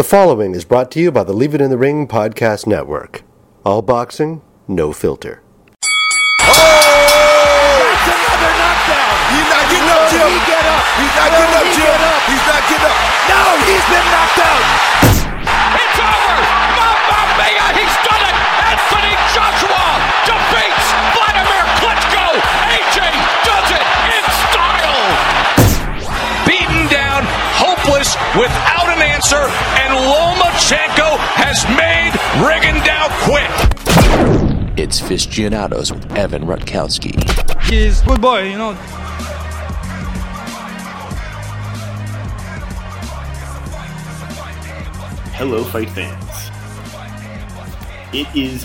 The following is brought to you by the Leave It in the Ring Podcast Network. All boxing, no filter. Oh! That's another knockdown. He's not getting Will up, Jim. he get up? He's not Will getting up, he Jim. get up? He's not getting up. No, he's been knocked out. It's over! Mamma mia, he's done it! Anthony Joshua defeats Vladimir Klitschko! AJ does it in style! Beaten down, hopeless, without an answer, and Lomachenko has made Rigondeaux quit! It's Fistianados with Evan Rutkowski. He's good boy, you know. Hello, fight fans. It is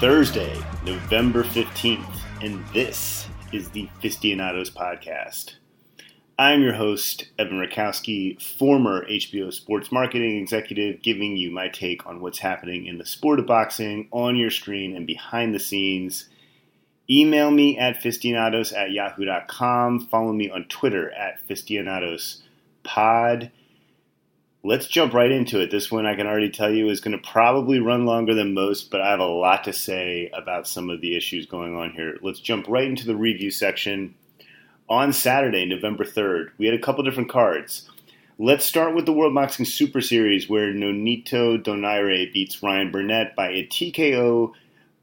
Thursday, November 15th, and this is the Fistianados podcast. I'm your host, Evan Rutkowski, former HBO sports marketing executive, giving you my take on what's happening in the sport of boxing on your screen and behind the scenes. Email me at fistianados at yahoo.com. Follow me on Twitter at fistianadospod let's jump right into it. This one I can already tell you is going to probably run longer than most, but I have a lot to say about some of the issues going on here. Let's jump right into the review section. On Saturday, November 3rd, we had a couple different cards. Let's start with the World Boxing Super Series where Nonito Donaire beats Ryan Burnett by a TKO,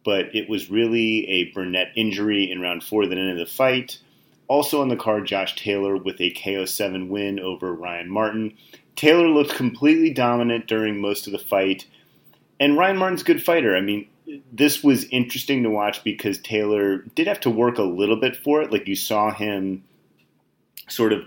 but it was really a Burnett injury in round four that ended the fight. Also on the card, Josh Taylor with a KO7 win over Ryan Martin. Taylor looked completely dominant during most of the fight, and Ryan Martin's a good fighter. I mean, this was interesting to watch because Taylor did have to work a little bit for it. Like you saw him sort of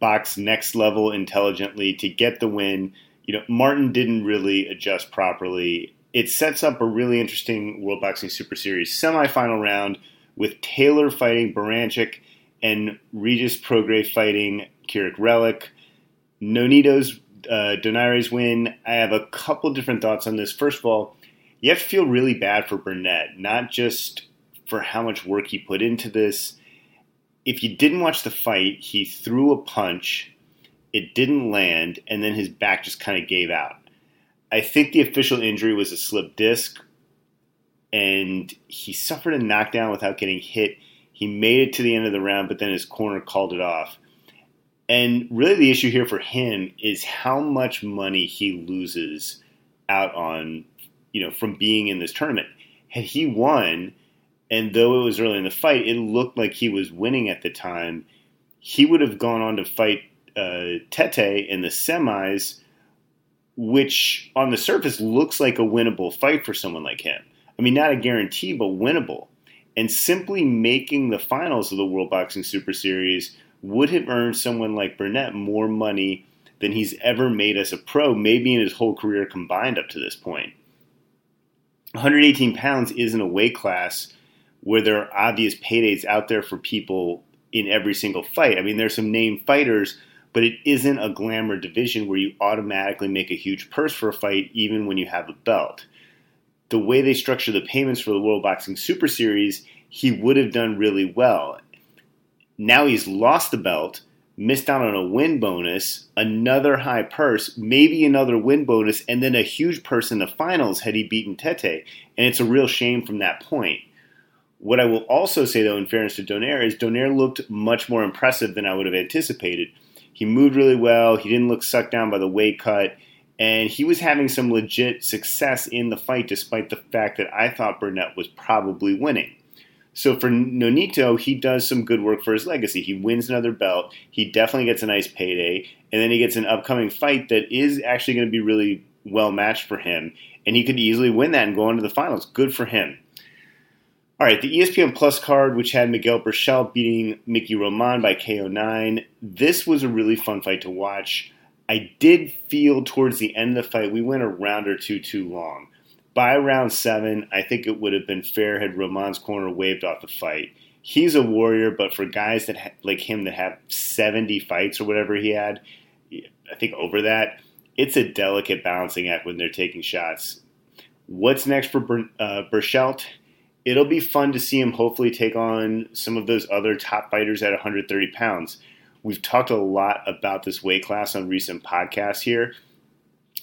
box next level intelligently to get the win. You know, Martin didn't really adjust properly. It sets up a really interesting World Boxing Super Series semifinal round with Taylor fighting Baranchyk and Regis Prograis fighting Kiryl Relikh. Nonito's uh, Donaire's win. I have a couple different thoughts on this. First of all, you have to feel really bad for Burnett, not just for how much work he put into this. If you didn't watch the fight, he threw a punch, it didn't land, and then his back just kind of gave out. I think the official injury was a slip disc, and he suffered a knockdown without getting hit. He made it to the end of the round, but then his corner called it off. And really, the issue here for him is how much money he loses out on, you know, from being in this tournament. Had he won, and though it was early in the fight, it looked like he was winning at the time, he would have gone on to fight uh, Tete in the semis, which on the surface looks like a winnable fight for someone like him. I mean, not a guarantee, but winnable. And simply making the finals of the World Boxing Super Series would have earned someone like Burnett more money than he's ever made as a pro, maybe in his whole career combined up to this point. 118 pounds isn't a weight class where there are obvious paydays out there for people in every single fight. I mean, there's some named fighters, but it isn't a glamour division where you automatically make a huge purse for a fight even when you have a belt. The way they structure the payments for the World Boxing Super Series, he would have done really well. Now he's lost the belt, missed out on a win bonus, another high purse, maybe another win bonus, and then a huge purse in the finals had he beaten Tete. And it's a real shame from that point. What I will also say, though, in fairness to Donaire, is Donaire looked much more impressive than I would have anticipated. He moved really well. He didn't look sucked down by the weight cut. And he was having some legit success in the fight, despite the fact that I thought Burnett was probably winning. So for Nonito, he does some good work for his legacy. He wins another belt. He definitely gets a nice payday, and then he gets an upcoming fight that is actually going to be really well matched for him, and he could easily win that and go on to the finals. Good for him. All right, the ESPN Plus card, which had Miguel Berchelt beating Mickey Roman by KO9. This was a really fun fight to watch. I did feel towards the end of the fight we went a round or two too long by round seven, I think it would have been fair had Roman's corner waved off the fight. He's a warrior, but for guys that ha- like him that have 70 fights or whatever he had, I think over that, it's a delicate balancing act when they're taking shots. What's next for Ber- uh, Berchelt? It'll be fun to see him hopefully take on some of those other top fighters at 130 pounds. We've talked a lot about this weight class on recent podcasts here.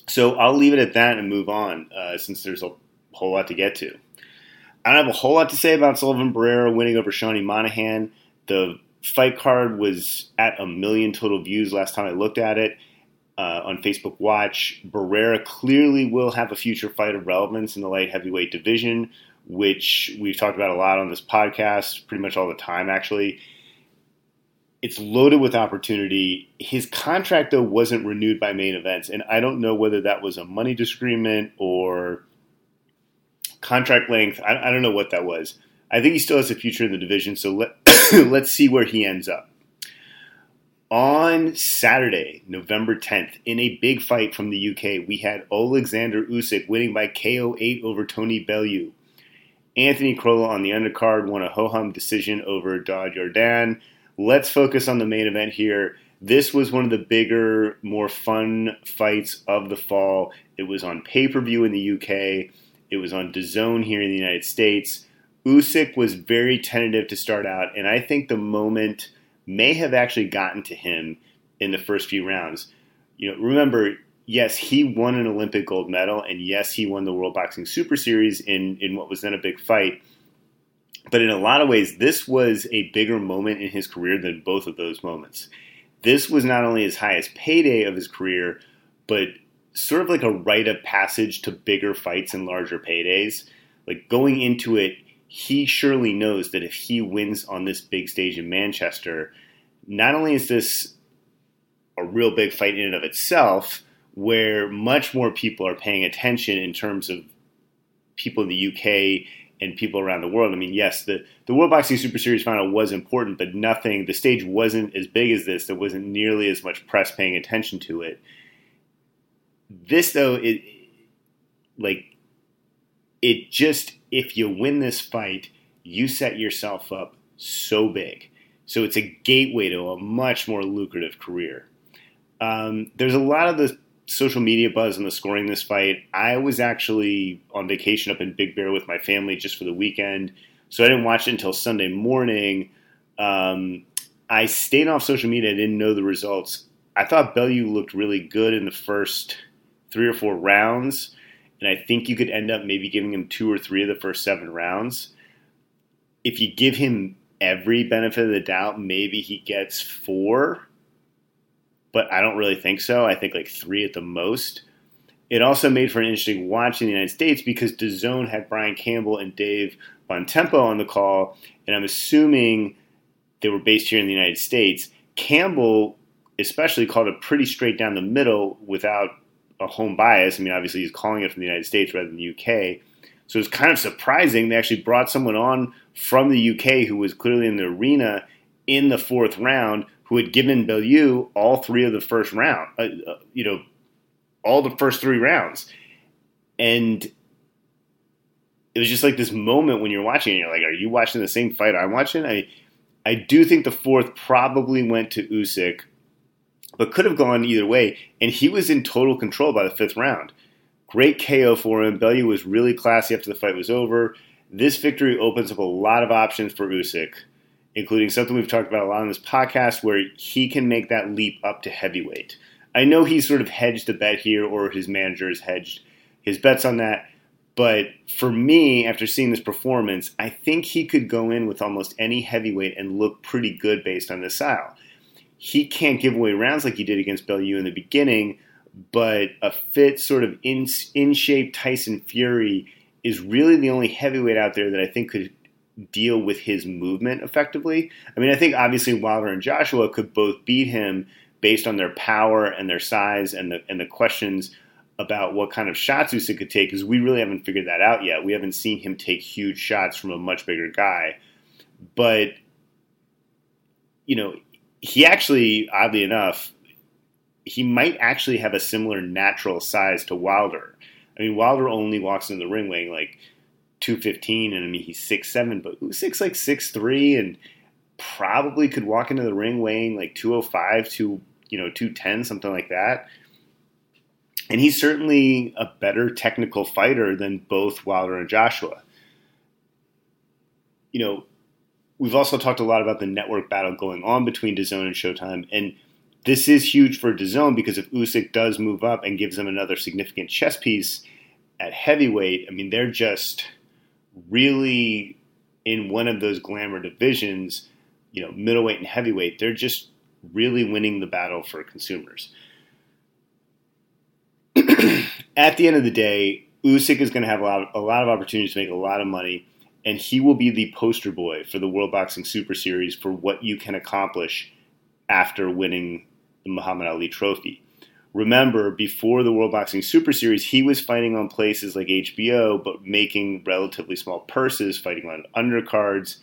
So I'll leave it at that and move on, uh, since there's a whole lot to get to. I don't have a whole lot to say about Sullivan Barrera winning over Seanie Monaghan. The fight card was at a million total views last time I looked at it uh, on Facebook Watch. Barrera clearly will have a future fight of relevance in the light heavyweight division, which we've talked about a lot on this podcast, pretty much all the time, actually. It's loaded with opportunity. His contract, though, wasn't renewed by main events, and I don't know whether that was a money disagreement or contract length. I, I don't know what that was. I think he still has a future in the division, so let, let's see where he ends up. On Saturday, November 10th, in a big fight from the UK, we had Alexander Usyk winning by KO 8 over Tony Bellew. Anthony Crolla on the undercard won a ho-hum decision over Daud Yordan. Let's focus on the main event here. This was one of the bigger, more fun fights of the fall. It was on pay-per-view in the UK. It was on DAZN here in the United States. Usyk was very tentative to start out, and I think the moment may have actually gotten to him in the first few rounds. You know, remember, yes, he won an Olympic gold medal, and yes, he won the World Boxing Super Series in in what was then a big fight. But in a lot of ways, this was a bigger moment in his career than both of those moments. This was not only his highest payday of his career, but sort of like a rite of passage to bigger fights and larger paydays. Like going into it, he surely knows that if he wins on this big stage in Manchester, not only is this a real big fight in and of itself, where much more people are paying attention in terms of people in the UK and people around the world. I mean, yes, the, the World Boxing Super Series final was important, but nothing, the stage wasn't as big as this. There wasn't nearly as much press paying attention to it. This, though, it like it just if you win this fight, you set yourself up so big. So it's a gateway to a much more lucrative career. Um, there's a lot of the social media buzz on the scoring this fight. I was actually on vacation up in Big Bear with my family just for the weekend, so I didn't watch it until Sunday morning. Um, I stayed off social media. I didn't know the results. I thought Bellew looked really good in the first three or four rounds, and I think you could end up maybe giving him two or three of the first seven rounds. If you give him every benefit of the doubt, maybe he gets four, but I don't really think so. I think like three at the most. It also made for an interesting watch in the United States because DAZN had Brian Campbell and Dave Bontempo on the call, and I'm assuming they were based here in the United States. Campbell, especially, called it pretty straight down the middle without a home bias. I mean, obviously, he's calling it from the United States rather than the UK. So it's kind of surprising they actually brought someone on from the UK who was clearly in the arena in the fourth round, who had given Bellew all three of the first round, uh, uh, you know, all the first three rounds. And it was just like this moment when you're watching and you're like, are you watching the same fight I'm watching? I, I do think the fourth probably went to Usyk but could have gone either way. And he was in total control by the fifth round. Great KO for him. Bellew was really classy after the fight was over. This victory opens up a lot of options for Usyk, including something we've talked about a lot on this podcast, where he can make that leap up to heavyweight. I know he's sort of hedged the bet here, or his manager has hedged his bets on that. But for me, after seeing this performance, I think he could go in with almost any heavyweight and look pretty good based on this style he can't give away rounds like he did against Bellew in the beginning, but a fit sort of in in shape Tyson Fury is really the only heavyweight out there that I think could deal with his movement effectively. I mean, I think obviously Wilder and Joshua could both beat him based on their power and their size and the and the questions about what kind of shots Usyk could take because we really haven't figured that out yet. We haven't seen him take huge shots from a much bigger guy, but you know he actually, oddly enough, he might actually have a similar natural size to Wilder. I mean, Wilder only walks into the ring weighing like 215, and I mean, he's six seven, but six like six three, and probably could walk into the ring weighing like 205 to, you know, 210, something like that. And he's certainly a better technical fighter than both Wilder and Joshua. You know, we've also talked a lot about the network battle going on between DAZN and Showtime, and this is huge for DAZN because if Usyk does move up and gives them another significant chess piece at heavyweight, I mean, they're just really in one of those glamour divisions, you know, middleweight and heavyweight. They're just really winning the battle for consumers. at the end of the day, Usyk is going to have a lot, of, a lot of opportunities to make a lot of money, and he will be the poster boy for the World Boxing Super Series for what you can accomplish after winning the Muhammad Ali Trophy. Remember, before the World Boxing Super Series, he was fighting on places like HBO, but making relatively small purses, fighting on undercards.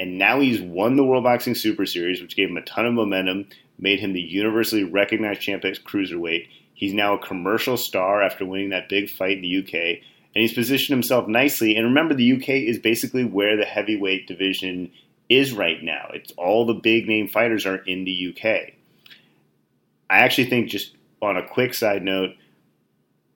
And now he's won the World Boxing Super Series, which gave him a ton of momentum, made him the universally recognized champion at cruiserweight. He's now a commercial star after winning that big fight in the UK, and he's positioned himself nicely. And remember, the UK is basically where the heavyweight division is right now. It's all the big name fighters are in the UK. I actually think, just on a quick side note,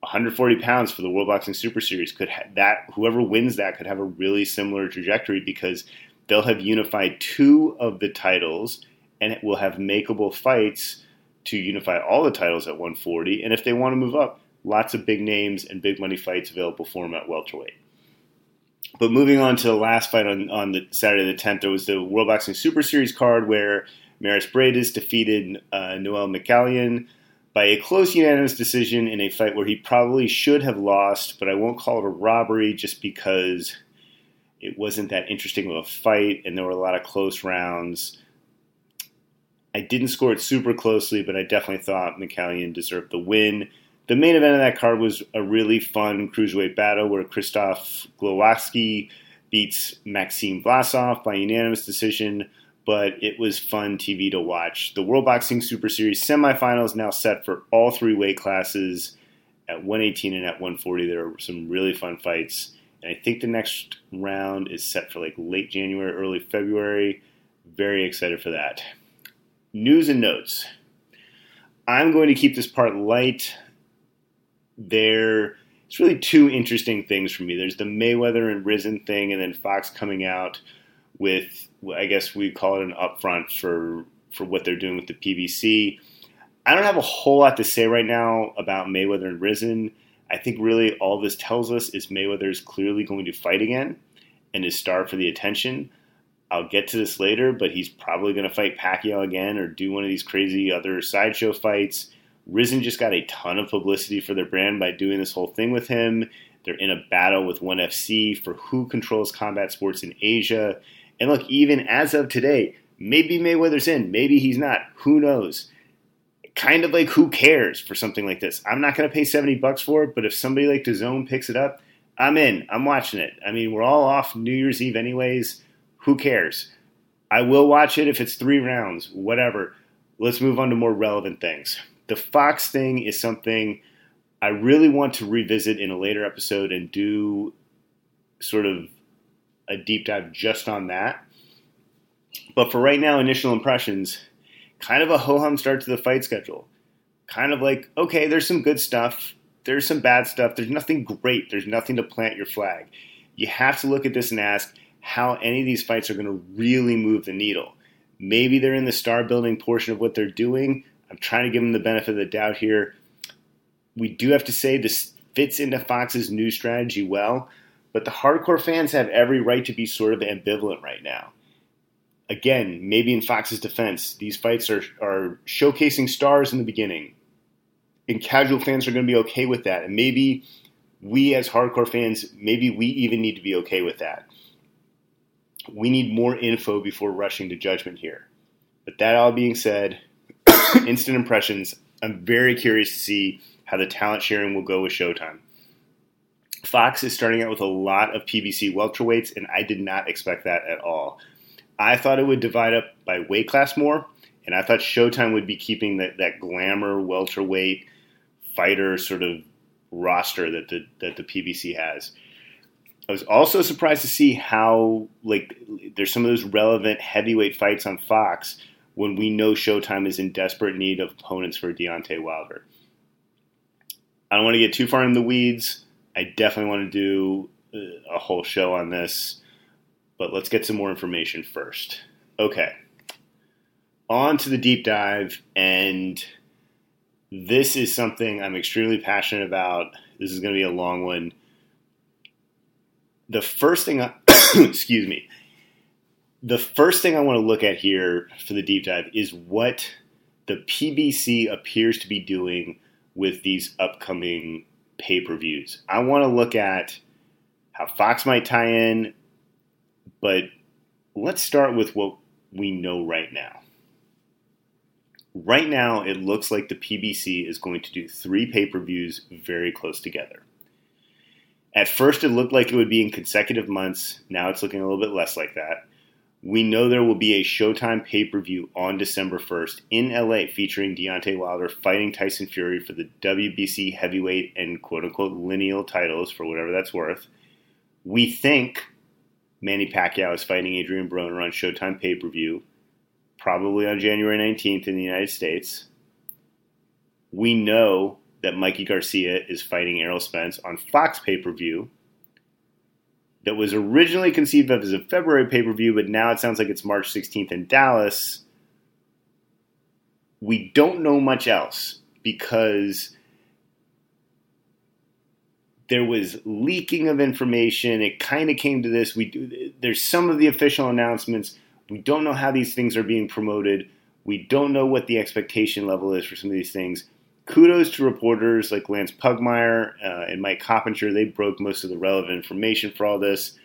140 pounds for the World Boxing Super Series could ha- that whoever wins that could have a really similar trajectory because they'll have unified two of the titles and it will have makeable fights to unify all the titles at 140. And if they want to move up, lots of big names and big money fights available for them at welterweight. But moving on to the last fight on, on the Saturday the 10th, there was the World Boxing Super Series card where Mairis Briedis defeated uh, Noel Mikaelian by a close unanimous decision in a fight where he probably should have lost, but I won't call it a robbery just because it wasn't that interesting of a fight and there were a lot of close rounds. I didn't score it super closely, but I definitely thought Mikaelian deserved the win. The main event of that card was a really fun cruiserweight battle where Krzysztof Glowacki beats Maxim Vlasov by unanimous decision, but it was fun TV to watch. The World Boxing Super Series semifinals now set for all three weight classes at 118 and at 140. There are some really fun fights. And I think the next round is set for like late January, early February. Very excited for that. News and notes. I'm going to keep this part light there it's really two interesting things for me. There's the Mayweather and Rizin thing, and then Fox coming out with I guess we call it an upfront for for what they're doing with the PBC. I don't have a whole lot to say right now about Mayweather and Rizin. I think really all this tells us is Mayweather is clearly going to fight again and is starved for the attention. I'll get to this later, but he's probably going to fight Pacquiao again or do one of these crazy other sideshow fights. Rizin just got a ton of publicity for their brand by doing this whole thing with him. They're in a battle with ONE FC for who controls combat sports in Asia. And look, even as of today, maybe Mayweather's in, maybe he's not. Who knows? Kind of like who cares for something like this? I'm not going to pay 70 bucks for it, but if somebody like DAZN picks it up, I'm in. I'm watching it. I mean, we're all off New Year's Eve anyways. Who cares? I will watch it if it's three rounds, whatever. Let's move on to more relevant things the Fox thing is something I really want to revisit in a later episode and do sort of a deep dive just on that. But for right now, initial impressions, kind of a ho hum start to the fight schedule. Kind of like, okay, there's some good stuff, there's some bad stuff, there's nothing great, there's nothing to plant your flag. You have to look at this and ask how any of these fights are going to really move the needle. Maybe they're in the star building portion of what they're doing, I'm trying to give them the benefit of the doubt here. We do have to say this fits into Fox's new strategy well, but the hardcore fans have every right to be sort of ambivalent right now. Again, maybe in Fox's defense, these fights are, are showcasing stars in the beginning, and casual fans are going to be okay with that. And maybe we, as hardcore fans, maybe we even need to be okay with that. We need more info before rushing to judgment here. But that all being said, instant impressions. I'm very curious to see how the talent sharing will go with Showtime. Fox is starting out with a lot of PBC welterweights, and I did not expect that at all. I thought it would divide up by weight class more, and I thought Showtime would be keeping that, that glamour welterweight fighter sort of roster that the that the PBC has. I was also surprised to see how like there's some of those relevant heavyweight fights on Fox when we know Showtime is in desperate need of opponents for Deontay Wilder. I don't want to get too far in the weeds. I definitely want to do uh, a whole show on this, but let's get some more information first. Okay. on to the deep dive, and this is something I'm extremely passionate about. This is going to be a long one. The first thing, I, excuse me, the first thing I want to look at here for the deep dive is what the PBC appears to be doing with these upcoming pay per views. I want to look at how Fox might tie in, but let's start with what we know right now. Right now, it looks like the PBC is going to do three pay per views very close together. At first, it looked like it would be in consecutive months. Now it's looking a little bit less like that. We know there will be a Showtime pay per view on December 1st in LA featuring Deontay Wilder fighting Tyson Fury for the WBC heavyweight and quote unquote lineal titles for whatever that's worth. We think Manny Pacquiao is fighting Adrian Broner on Showtime pay per view probably on January 19th in the United States. We know that Mikey Garcia is fighting Errol Spence on Fox pay per view. That was originally conceived of as a February pay per view, but now it sounds like it's March 16th in Dallas. We don't know much else because there was leaking of information. It kind of came to this. We there's some of the official announcements we don't know how these things are being promoted. We don't know what the expectation level is for some of these things. Kudos to reporters like Lance Pugmire uh, and Mike Coppinger. They broke most of the relevant information for all this.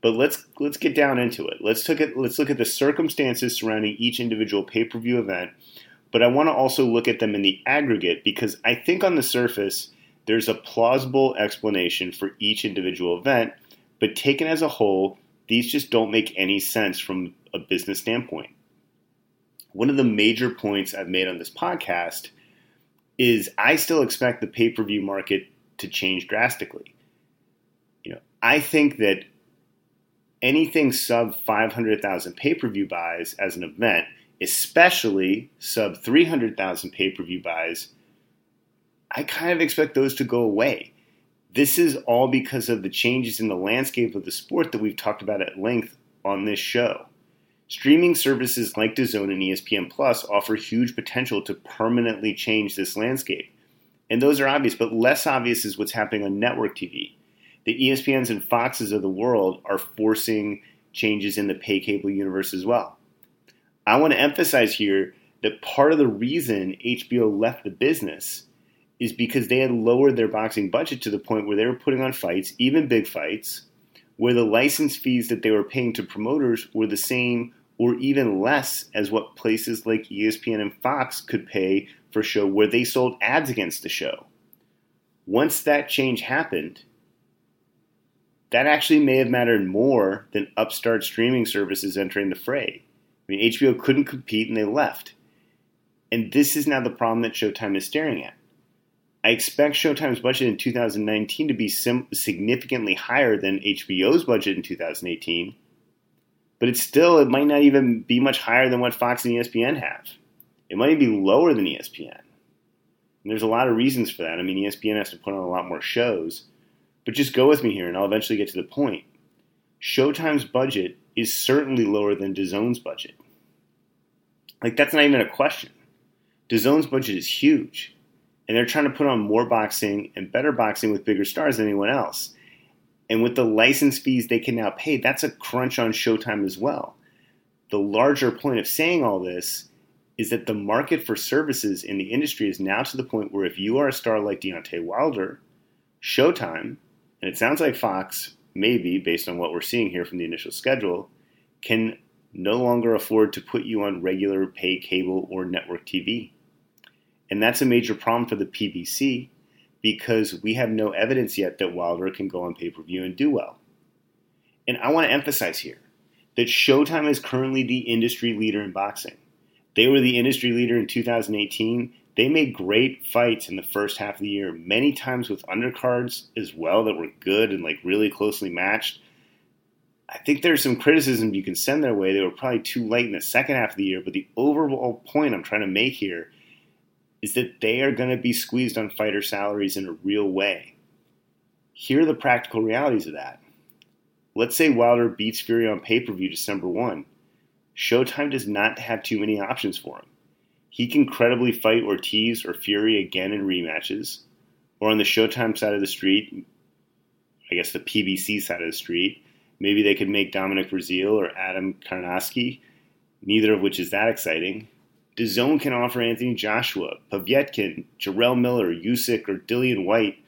But let's let's get down into it. Let's look at let's look at the circumstances surrounding each individual pay-per-view event. But I want to also look at them in the aggregate because I think on the surface there's a plausible explanation for each individual event, but taken as a whole, these just don't make any sense from a business standpoint. One of the major points I've made on this podcast is I still expect the pay per view market to change drastically. You know, I think that anything sub 500,000 pay per view buys as an event, especially sub 300,000 pay per view buys, I kind of expect those to go away. This is all because of the changes in the landscape of the sport that we've talked about at length on this show. Streaming services like DAZN and ESPN Plus offer huge potential to permanently change this landscape. And those are obvious, but less obvious is what's happening on network TV. The ESPNs and Foxes of the world are forcing changes in the pay cable universe as well. I want to emphasize here that part of the reason HBO left the business is because they had lowered their boxing budget to the point where they were putting on fights, even big fights, where the license fees that they were paying to promoters were the same or even less as what places like ESPN and Fox could pay for a show where they sold ads against the show. Once that change happened, that actually may have mattered more than upstart streaming services entering the fray. I mean, HBO couldn't compete and they left. And this is now the problem that Showtime is staring at. I expect Showtime's budget in 2019 to be sim- significantly higher than HBO's budget in 2018, but it's still it might not even be much higher than what Fox and ESPN have. It might be lower than ESPN. And there's a lot of reasons for that. I mean, ESPN has to put on a lot more shows, but just go with me here, and I'll eventually get to the point. Showtime's budget is certainly lower than DAZN's budget. Like that's not even a question. DAZN's budget is huge, and they're trying to put on more boxing and better boxing with bigger stars than anyone else. And with the license fees they can now pay, that's a crunch on Showtime as well. The larger point of saying all this is that the market for services in the industry is now to the point where if you are a star like Deontay Wilder, Showtime, and it sounds like Fox, maybe based on what we're seeing here from the initial schedule, can no longer afford to put you on regular pay cable or network TV. And that's a major problem for the PBC because we have no evidence yet that Wilder can go on pay per view and do well. And I want to emphasize here that Showtime is currently the industry leader in boxing. They were the industry leader in 2018. They made great fights in the first half of the year, many times with undercards as well that were good and like really closely matched. I think there's some criticism you can send their way. They were probably too late in the second half of the year, but the overall point I'm trying to make here is that they are going to be squeezed on fighter salaries in a real way. Here are the practical realities of that. Let's say Wilder beats Fury on pay per view December 1. Showtime does not have too many options for him. He can credibly fight Ortiz or Fury again in rematches, or on the Showtime side of the street, I guess the PBC side of the street, maybe they could make Dominic Breazeale or Adam Kownacki, neither of which is that exciting. DAZN can offer Anthony Joshua, Povetkin, Jarrell Miller, Usyk, or Dillian Whyte,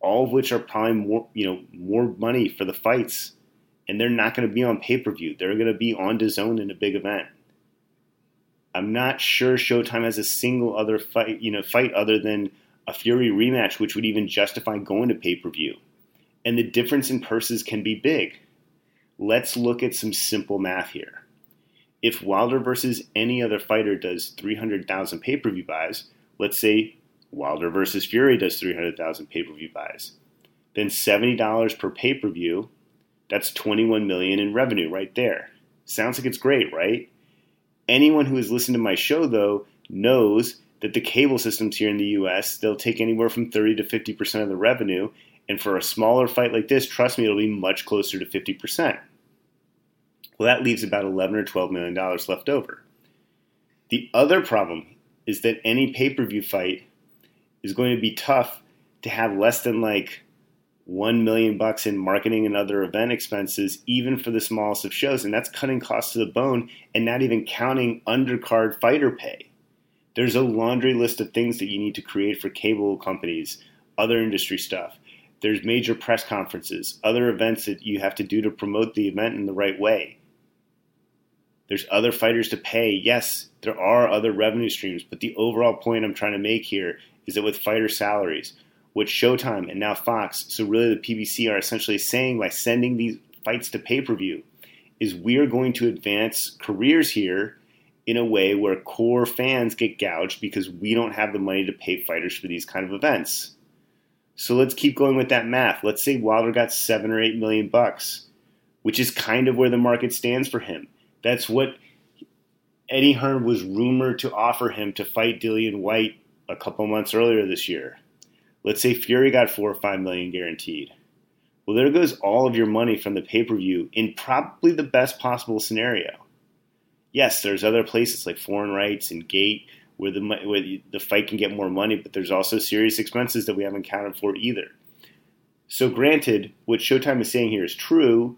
all of which are probably more, you know, more money for the fights, and they're not going to be on pay per view. They're going to be on DAZN in a big event. I'm not sure Showtime has a single other fight, you know, fight other than a Fury rematch, which would even justify going to pay per view. And the difference in purses can be big. Let's look at some simple math here. If Wilder versus any other fighter does 300,000 pay per view buys, let's say Wilder versus Fury does 300,000 pay per view buys, then $70 per pay per view, that's 21 million in revenue right there. Sounds like it's great, right? Anyone who has listened to my show, though, knows that the cable systems here in the US, they'll take anywhere from 30 to 50% of the revenue. And for a smaller fight like this, trust me, it'll be much closer to 50%. Well, that leaves about 11 or 12 million dollars left over. The other problem is that any pay per view fight is going to be tough to have less than like 1 million bucks in marketing and other event expenses even for the smallest of shows and that's cutting costs to the bone and not even counting undercard fighter pay. There's a laundry list of things that you need to create for cable companies other industry stuff. There's major press conferences other events that you have to do to promote the event in the right way there's other fighters to pay yes there are other revenue streams but the overall point i'm trying to make here is that with fighter salaries what Showtime and now Fox, so really the PBC, are essentially saying by sending these fights to pay per view is we are going to advance careers here in a way where core fans get gouged because we don't have the money to pay fighters for these kind of events. So let's keep going with that math. Let's say Wilder got seven or eight million bucks, which is kind of where the market stands for him. That's what Eddie Hearn was rumored to offer him to fight Dillian Whyte a couple months earlier this year. Let's say Fury got four or five million guaranteed. Well, there goes all of your money from the pay per view in probably the best possible scenario. Yes, there's other places like foreign rights and gate where the where the fight can get more money, but there's also serious expenses that we haven't accounted for either. So, granted, what Showtime is saying here is true.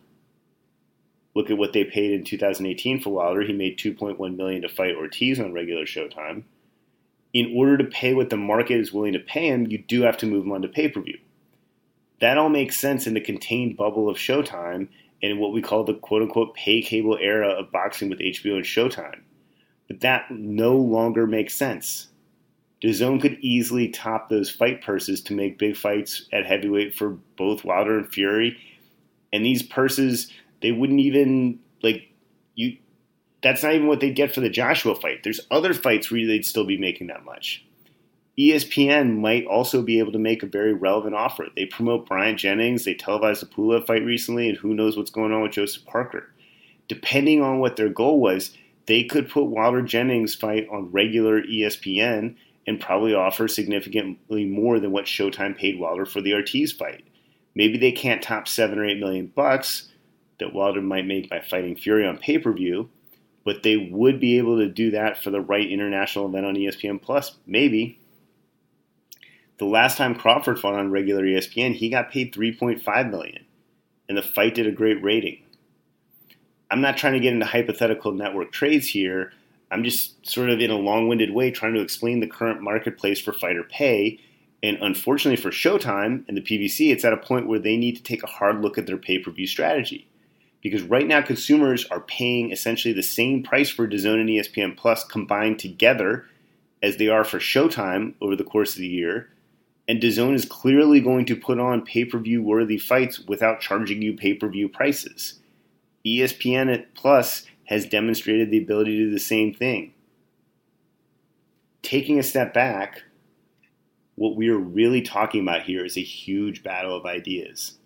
Look at what they paid in 2018 for Wilder. He made 2.1 million to fight Ortiz on regular Showtime in order to pay what the market is willing to pay him, you do have to move him onto pay per view. That all makes sense in the contained bubble of Showtime and what we call the quote unquote pay cable era of boxing with HBO and Showtime. But that no longer makes sense. DAZN could easily top those fight purses to make big fights at heavyweight for both Wilder and Fury. And these purses, they wouldn't even like you that's not even what they'd get for the Joshua fight. There's other fights where they'd still be making that much. ESPN might also be able to make a very relevant offer. They promote Bryant Jennings, they televised the Pulev fight recently, and who knows what's going on with Joseph Parker. Depending on what their goal was, they could put Wilder Jennings fight on regular ESPN and probably offer significantly more than what Showtime paid Wilder for the Ortiz fight. Maybe they can't top seven or eight million bucks that Wilder might make by fighting Fury on pay per view, but they would be able to do that for the right international event on ESPN Plus. Maybe. The last time Crawford fought on regular ESPN, he got paid 3.5 million, and the fight did a great rating. I'm not trying to get into hypothetical network trades here. I'm just sort of in a long-winded way trying to explain the current marketplace for fighter pay. And unfortunately for Showtime and the PBC, it's at a point where they need to take a hard look at their pay-per-view strategy because right now consumers are paying essentially the same price for DAZN and ESPN Plus combined together as they are for Showtime over the course of the year. And DAZN is clearly going to put on pay-per-view worthy fights without charging you pay-per-view prices. ESPN Plus has demonstrated the ability to do the same thing. Taking a step back, what we are really talking about here is a huge battle of ideas.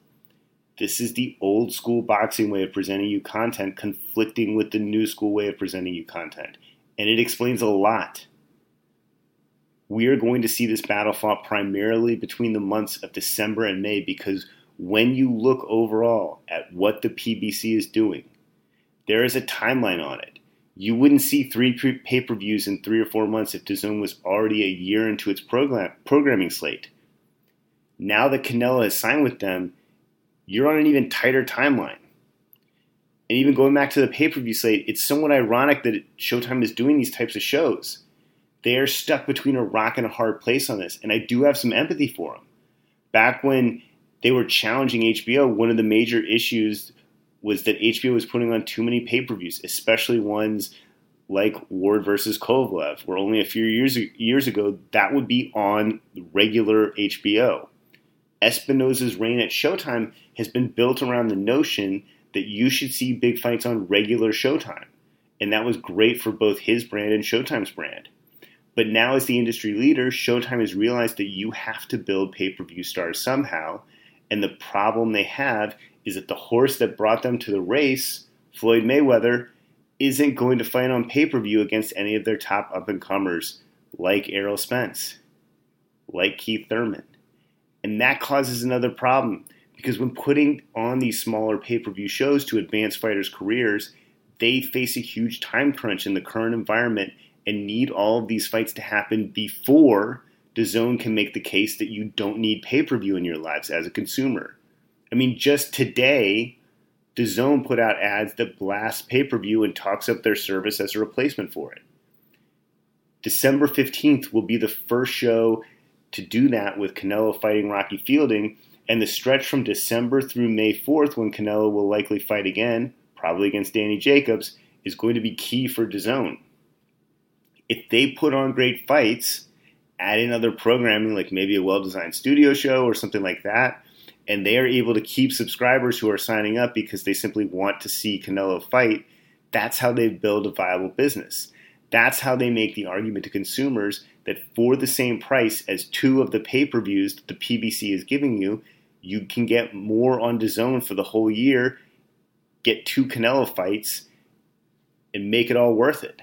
This is the old school boxing way of presenting you content conflicting with the new school way of presenting you content. And it explains a lot. We are going to see this battle fought primarily between the months of December and May because when you look overall at what the PBC is doing, there is a timeline on it. You wouldn't see three pay per views in three or four months if DAZN was already a year into its program, programming slate. Now that Canelo has signed with them, you're on an even tighter timeline. And even going back to the pay per view slate, it's somewhat ironic that Showtime is doing these types of shows. They are stuck between a rock and a hard place on this, and I do have some empathy for them. Back when they were challenging HBO, one of the major issues was that HBO was putting on too many pay per views, especially ones like Ward versus Kovalev, where only a few years years ago that would be on regular HBO. Espinoza's reign at Showtime has been built around the notion that you should see big fights on regular Showtime. And that was great for both his brand and Showtime's brand. But now, as the industry leader, Showtime has realized that you have to build pay per view stars somehow. And the problem they have is that the horse that brought them to the race, Floyd Mayweather, isn't going to fight on pay per view against any of their top up and comers like Errol Spence, like Keith Thurman. And that causes another problem because when putting on these smaller pay per view shows to advance fighters' careers, they face a huge time crunch in the current environment and need all of these fights to happen before DAZN can make the case that you don't need pay per view in your lives as a consumer. I mean, just today, DAZN put out ads that blast pay per view and talks up their service as a replacement for it. December 15th will be the first show to do that with Canelo fighting Rocky Fielding and the stretch from December through May 4th, when Canelo will likely fight again, probably against Danny Jacobs, is going to be key for DAZN. If they put on great fights, add in other programming like maybe a well designed studio show or something like that, and they are able to keep subscribers who are signing up because they simply want to see Canelo fight, that's how they build a viable business. That's how they make the argument to consumers that for the same price as two of the pay per views that the PBC is giving you, you can get more on DAZN for the whole year, get two Canelo fights, and make it all worth it.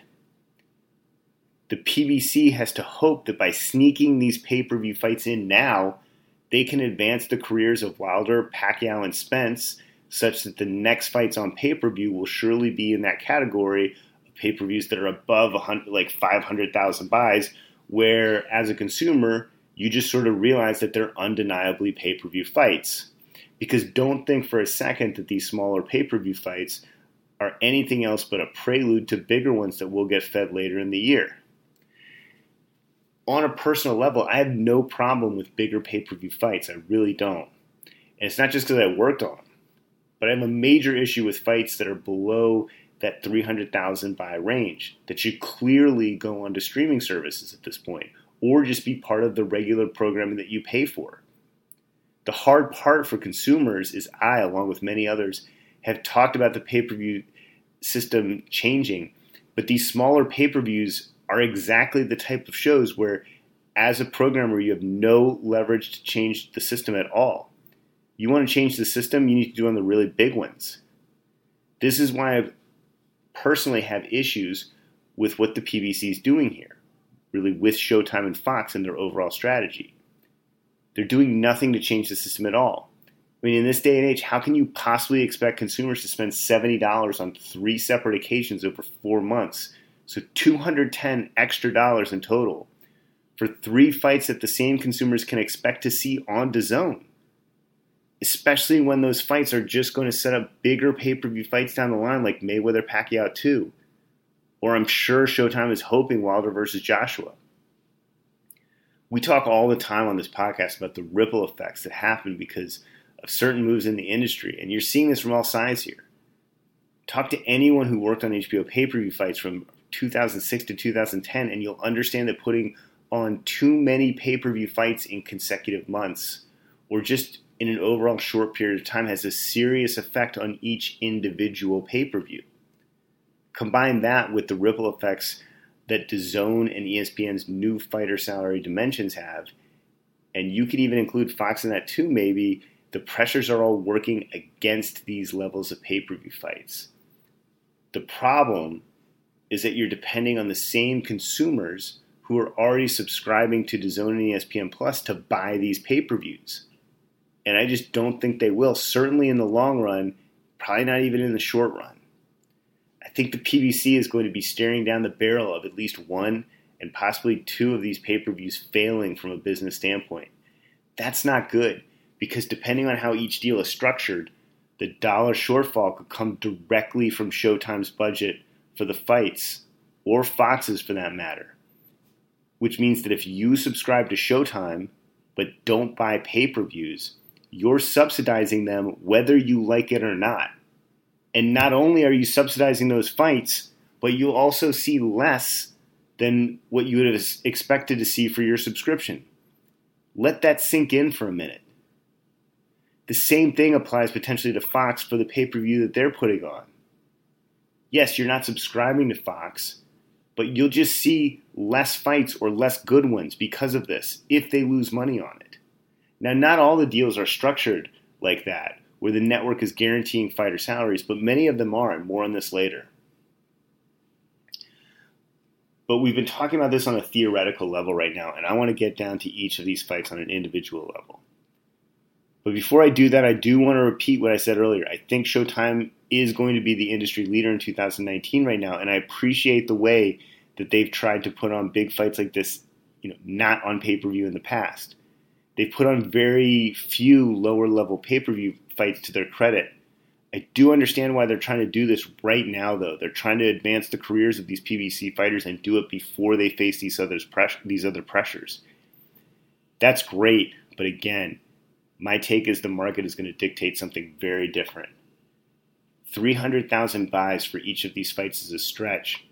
The PBC has to hope that by sneaking these pay per view fights in now, they can advance the careers of Wilder, Pacquiao, and Spence such that the next fights on pay per view will surely be in that category of pay per views that are above like 500,000 buys, where as a consumer, you just sort of realize that they're undeniably pay per view fights. Because don't think for a second that these smaller pay per view fights are anything else but a prelude to bigger ones that will get fed later in the year. On a personal level, I have no problem with bigger pay per view fights. I really don't. And it's not just because I worked on them, but I have a major issue with fights that are below that 300,000 buy range that should clearly go onto streaming services at this point or just be part of the regular programming that you pay for. The hard part for consumers is I, along with many others, have talked about the pay per view system changing, but these smaller pay per views are exactly the type of shows where, as a programmer, you have no leverage to change the system at all. You want to change the system, you need to do on the really big ones. This is why I personally have issues with what the PBC is doing here really with Showtime and Fox and their overall strategy. They're doing nothing to change the system at all. I mean, in this day and age, how can you possibly expect consumers to spend $70 on three separate occasions over four months? So 210 extra dollars in total for three fights that the same consumers can expect to see on DAZN. Especially when those fights are just going to set up bigger pay-per-view fights down the line like Mayweather Pacquiao 2 or I'm sure Showtime is hoping Wilder versus Joshua. We talk all the time on this podcast about the ripple effects that happen because of certain moves in the industry, and you're seeing this from all sides here. Talk to anyone who worked on HBO pay per view fights from 2006 to 2010, and you'll understand that putting on too many pay per view fights in consecutive months, or just in an overall short period of time, has a serious effect on each individual pay per view. Combine that with the ripple effects that DAZN and ESPN's new fighter salary dimensions have, and you could even include Fox in that too, maybe. The pressures are all working against these levels of pay per view fights. The problem is that you're depending on the same consumers who are already subscribing to DAZN and ESPN Plus to buy these pay per views. And I just don't think they will, certainly in the long run, probably not even in the short run I think the PBC is going to be staring down the barrel of at least one and possibly two of these pay per views failing from a business standpoint. That's not good because depending on how each deal is structured, the dollar shortfall could come directly from Showtime's budget for the fights, or Fox's for that matter. Which means that if you subscribe to Showtime but don't buy pay per views, you're subsidizing them whether you like it or not. And not only are you subsidizing those fights, but you'll also see less than what you would have expected to see for your subscription. Let that sink in for a minute. The same thing applies potentially to Fox for the pay per view that they're putting on. Yes, you're not subscribing to Fox, but you'll just see less fights or less good ones because of this if they lose money on it. Now, not all the deals are structured like that, where the network is guaranteeing fighter salaries, but many of them are, and more on this later. But we've been talking about this on a theoretical level right now, and I want to get down to each of these fights on an individual level. But before I do that, I do want to repeat what I said earlier. I think Showtime is going to be the industry leader in 2019 right now, and I appreciate the way that they've tried to put on big fights like this, you know, not on pay-per-view in the past. They've put on very few lower level pay-per-view fights to their credit. I do understand why they're trying to do this right now, though. They're trying to advance the careers of these PBC fighters and do it before they face these other these other pressures. That's great, but again, my take is the market is going to dictate something very different. 300,000 buys for each of these fights is a stretch,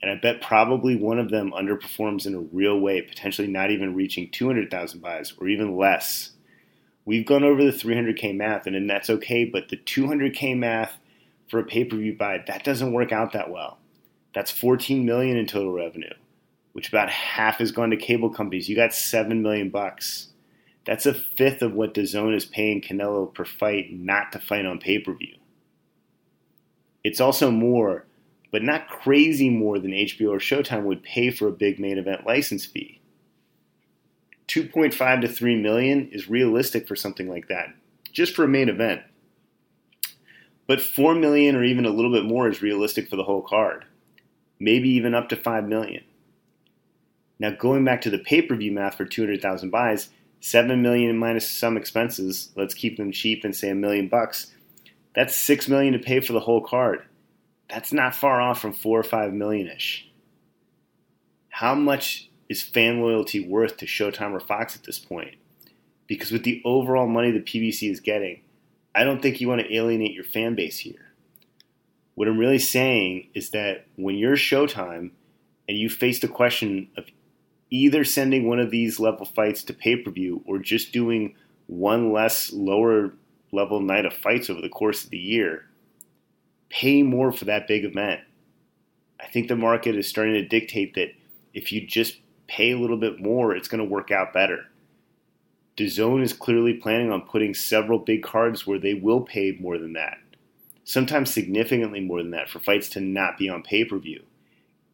and I bet probably one of them underperforms in a real way, potentially not even reaching 200,000 buys or even less. We've gone over the 300K math, and, and that's okay, but the 200K math for a pay per view buy, that doesn't work out that well. That's 14 million in total revenue, which about half has gone to cable companies. You got 7 million bucks. That's a fifth of what DAZN is paying Canelo per fight not to fight on pay per view. It's also more, but not crazy more than HBO or Showtime would pay for a big main event license fee. 2.5 to 3 million is realistic for something like that, just for a main event. But 4 million or even a little bit more is realistic for the whole card. Maybe even up to 5 million. Now, going back to the pay per view math for 200,000 buys, seven million minus some expenses. Let's keep them cheap and say a million bucks. That's six million to pay for the whole card. That's not far off from four or five million ish. How much is fan loyalty worth to Showtime or Fox at this point? Because with the overall money the PBC is getting, I don't think you want to alienate your fan base here. What I'm really saying is that when you're Showtime and you face the question of either sending one of these level fights to pay per view or just doing one less lower level night of fights over the course of the year, pay more for that big event. I think the market is starting to dictate that if you just pay a little bit more, it's going to work out better. DAZN is clearly planning on putting several big cards where they will pay more than that, sometimes significantly more than that, for fights to not be on pay per view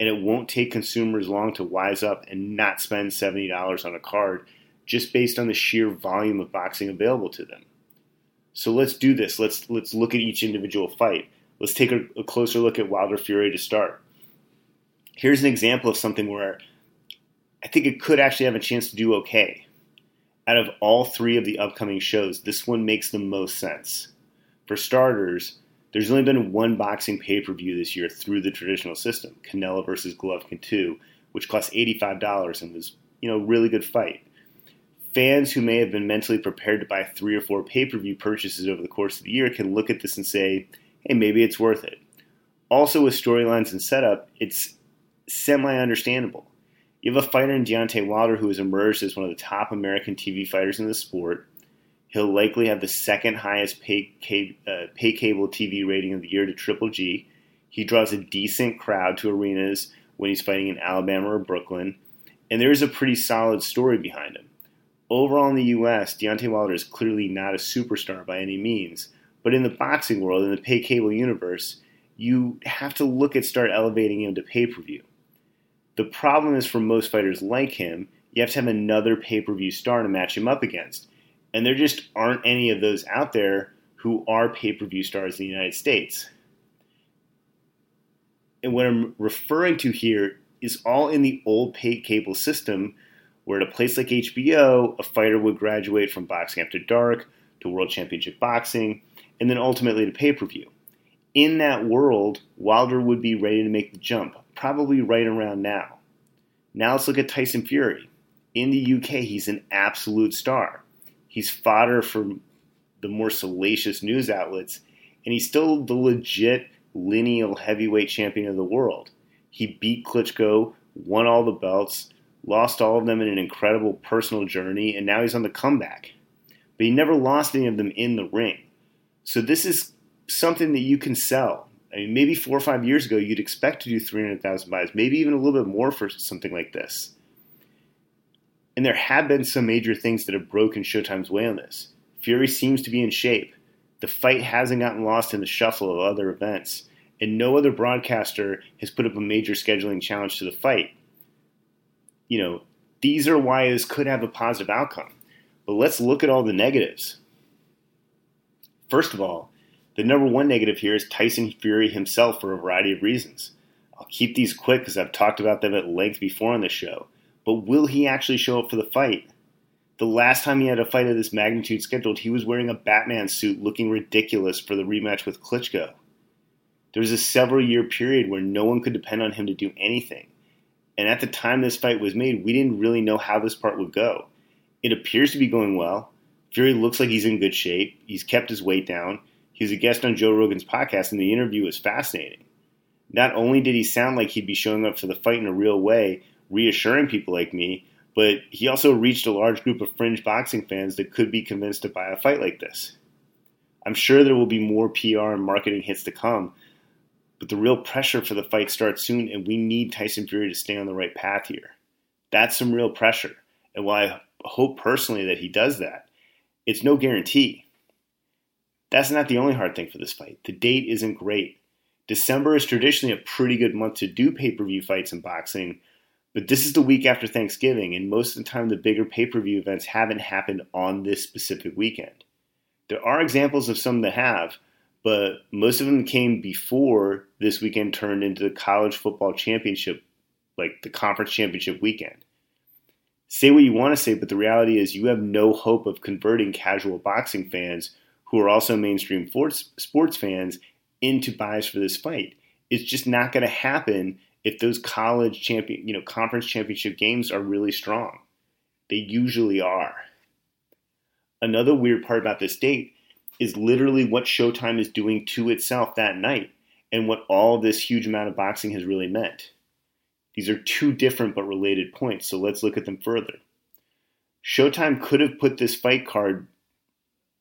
and it won't take consumers long to wise up and not spend $70 on a card just based on the sheer volume of boxing available to them. So let's do this. Let's let's look at each individual fight. Let's take a, a closer look at Wilder Fury to start. Here's an example of something where I think it could actually have a chance to do okay. Out of all three of the upcoming shows, this one makes the most sense. For starters, there's only been one boxing pay per view this year through the traditional system, Canelo versus Golovkin 2, which cost $85 and was, you know, a really good fight. Fans who may have been mentally prepared to buy three or four pay per view purchases over the course of the year can look at this and say, hey, maybe it's worth it. Also, with storylines and setup, it's semi understandable. You have a fighter in Deontay Wilder who has emerged as one of the top American TV fighters in the sport He'll likely have the second highest pay, uh, pay cable TV rating of the year to Triple G. He draws a decent crowd to arenas when he's fighting in Alabama or Brooklyn, and there is a pretty solid story behind him. Overall in the U.S., Deontay Wilder is clearly not a superstar by any means, but in the boxing world, in the pay cable universe, you have to look at start elevating him to pay per view. The problem is for most fighters like him, you have to have another pay per view star to match him up against. And there just aren't any of those out there who are pay per view stars in the United States. And what I'm referring to here is all in the old pay cable system, where at a place like HBO, a fighter would graduate from Boxing After Dark to World Championship Boxing, and then ultimately to pay per view. In that world, Wilder would be ready to make the jump, probably right around now. Now let's look at Tyson Fury. In the UK, he's an absolute star. He's fodder for the more salacious news outlets, and he's still the legit lineal heavyweight champion of the world. He beat Klitschko, won all the belts, lost all of them in an incredible personal journey, and now he's on the comeback. But he never lost any of them in the ring. So this is something that you can sell. I mean, maybe four or five years ago, you'd expect to do 300,000 buys, maybe even a little bit more for something like this. And there have been some major things that have broken Showtime's way on this. Fury seems to be in shape. The fight hasn't gotten lost in the shuffle of other events, and no other broadcaster has put up a major scheduling challenge to the fight. You know, these are why this could have a positive outcome. But let's look at all the negatives. First of all, the number one negative here is Tyson Fury himself for a variety of reasons. I'll keep these quick because I've talked about them at length before on the show. But will he actually show up for the fight? The last time he had a fight of this magnitude scheduled, he was wearing a Batman suit looking ridiculous for the rematch with Klitschko. There was a several year period where no one could depend on him to do anything. And at the time this fight was made, we didn't really know how this part would go. It appears to be going well. Fury looks like he's in good shape. He's kept his weight down. He was a guest on Joe Rogan's podcast, and the interview was fascinating. Not only did he sound like he'd be showing up for the fight in a real way, reassuring people like me, but he also reached a large group of fringe boxing fans that could be convinced to buy a fight like this. I'm sure there will be more PR and marketing hits to come, but the real pressure for the fight starts soon, and we need Tyson Fury to stay on the right path here. That's some real pressure. And while I hope personally that he does that, it's no guarantee. That's not the only hard thing for this fight. The date isn't great. December is traditionally a pretty good month to do pay per view fights in boxing, but this is the week after Thanksgiving, and most of the time the bigger pay per view events haven't happened on this specific weekend. There are examples of some that have, but most of them came before this weekend turned into the college football championship, like the conference championship weekend. Say what you want to say, but the reality is you have no hope of converting casual boxing fans who are also mainstream sports fans into buys for this fight. It's just not going to happen if those college champion, you know, conference championship games are really strong. They usually are. Another weird part about this date is literally what Showtime is doing to itself that night and what all this huge amount of boxing has really meant. These are two different but related points, so let's look at them further. Showtime could have put this fight card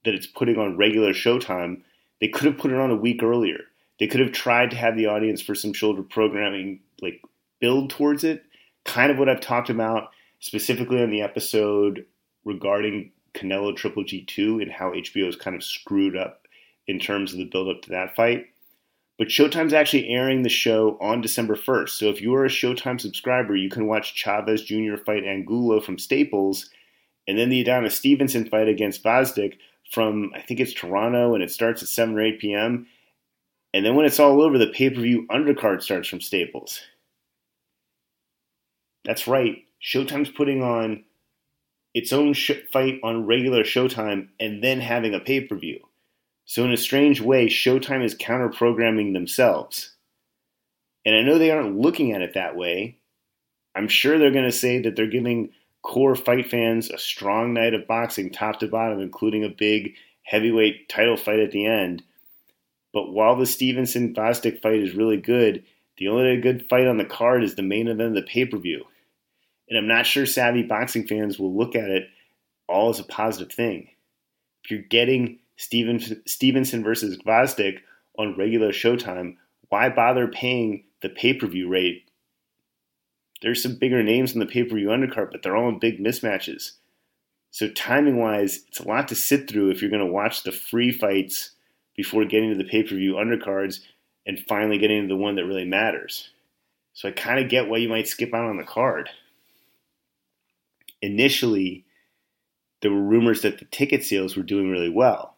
that it's putting on regular Showtime, they could have put it on a week earlier. They could have tried to have the audience for some shoulder programming like build towards it. Kind of what I've talked about specifically on the episode regarding Canelo Triple G2 and how HBO is kind of screwed up in terms of the build up to that fight. But Showtime's actually airing the show on December 1st. So if you are a Showtime subscriber, you can watch Chavez Jr. fight Angulo from Staples and then the Adonis Stevenson fight against Gvozdyk from, I think it's Toronto, and it starts at 7 or 8 p.m. And then when it's all over, the pay per view undercard starts from Staples. That's right. Showtime's putting on its own sh- fight on regular Showtime and then having a pay per view. So, in a strange way, Showtime is counter programming themselves. And I know they aren't looking at it that way. I'm sure they're going to say that they're giving core fight fans a strong night of boxing top to bottom, including a big heavyweight title fight at the end. But while the Stevenson Gvozdyk fight is really good, the only good fight on the card is the main event of the pay per view. And I'm not sure savvy boxing fans will look at it all as a positive thing. If you're getting Steven, Stevenson versus Gvozdyk on regular Showtime, why bother paying the pay per view rate? There's some bigger names on the pay per view undercard, but they're all in big mismatches. So, timing wise, it's a lot to sit through if you're going to watch the free fights before getting to the pay per view undercards and finally getting to the one that really matters. So, I kind of get why you might skip out on the card. Initially, there were rumors that the ticket sales were doing really well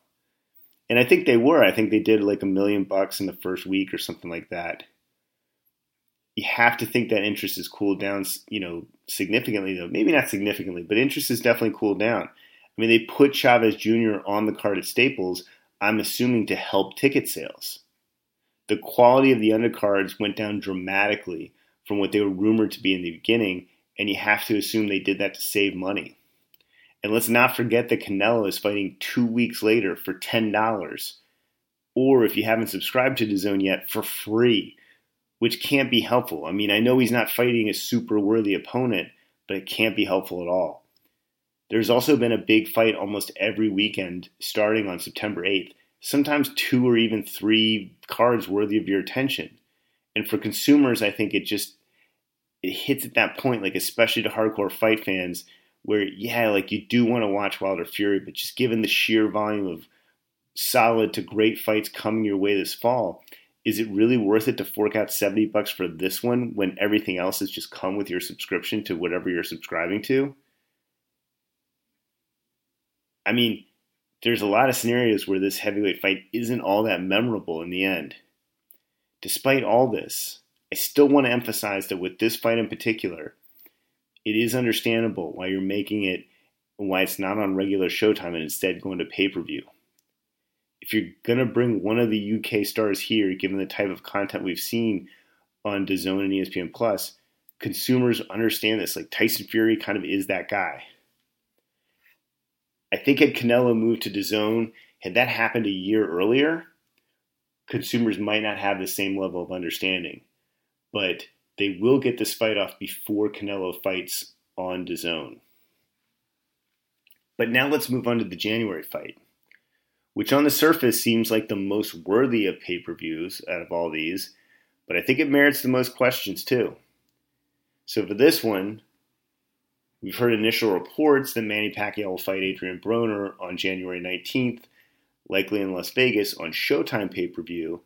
and I think they were. I think they did like a million bucks in the first week or something like that. you have to think that interest has cooled down, you know, significantly though. Maybe not significantly, but interest has definitely cooled down. I mean, they put Chavez Jr. on the card at Staples, I'm assuming to help ticket sales. The quality of the undercards went down dramatically from what they were rumored to be in the beginning, and you have to assume they did that to save money. And let's not forget that Canelo is fighting two weeks later for $10, or if you haven't subscribed to DAZN yet, for free which can't be helpful. I mean, I know he's not fighting a super worthy opponent, but it can't be helpful at all. There's also been a big fight almost every weekend starting on September 8th, sometimes two or even three cards worthy of your attention. And for consumers, I think it just it hits at that point, like especially to hardcore fight fans, where yeah, like you do want to watch Wilder Fury, but just given the sheer volume of solid to great fights coming your way this fall, is it really worth it to fork out 70 bucks for this one when everything else has just come with your subscription to whatever you're subscribing to? I mean, there's a lot of scenarios where this heavyweight fight isn't all that memorable in the end. Despite all this, I still want to emphasize that with this fight in particular, it is understandable why you're making it why it's not on regular showtime and instead going to pay per view if you're going to bring one of the UK stars here, given the type of content we've seen on DAZN and ESPN Plus, consumers understand this. Like Tyson Fury kind of is that guy. I think had Canelo moved to DAZN, had that happened a year earlier, consumers might not have the same level of understanding. But they will get this fight off before Canelo fights on DAZN. But now let's move on to the January fight which on the surface seems like the most worthy of pay per views out of all these, but I think it merits the most questions too. So for this one, we've heard initial reports that Manny Pacquiao will fight Adrian Broner on January 19th, likely in Las Vegas on Showtime pay per view,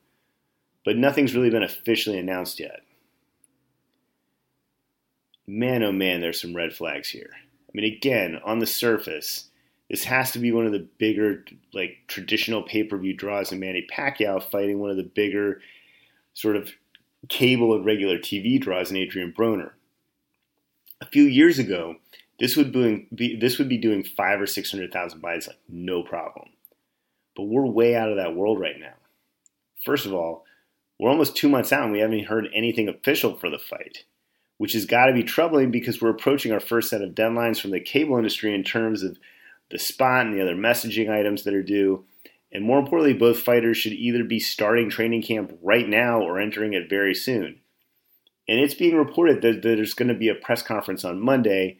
but nothing's really been officially announced yet. Man, oh man, there's some red flags here. I mean, again, on the surface, this has to be one of the bigger, like traditional pay per view draws in Manny Pacquiao fighting one of the bigger, sort of cable and regular TV draws in Adrian Broner. A few years ago, this would be this would be doing five or six hundred thousand buys like no problem. But we're way out of that world right now. First of all, we're almost two months out and we haven't heard anything official for the fight, which has got to be troubling because we're approaching our first set of deadlines from the cable industry in terms of the spot and the other messaging items that are due. And more importantly, both fighters should either be starting training camp right now or entering it very soon. And it's being reported that there's going to be a press conference on Monday,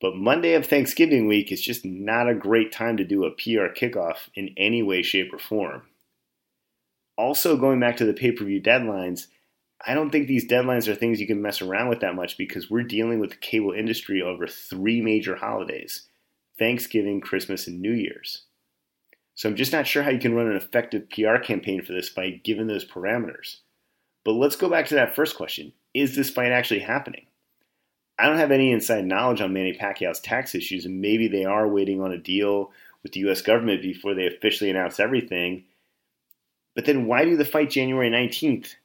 but Monday of Thanksgiving week is just not a great time to do a PR kickoff in any way, shape, or form. Also, going back to the pay per view deadlines, I don't think these deadlines are things you can mess around with that much because we're dealing with the cable industry over three major holidays Thanksgiving, Christmas, and New Year's. So I'm just not sure how you can run an effective PR campaign for this fight given those parameters. But let's go back to that first question Is this fight actually happening? I don't have any inside knowledge on Manny Pacquiao's tax issues, and maybe they are waiting on a deal with the U.S. government before they officially announce everything. But then why do the fight January 19th?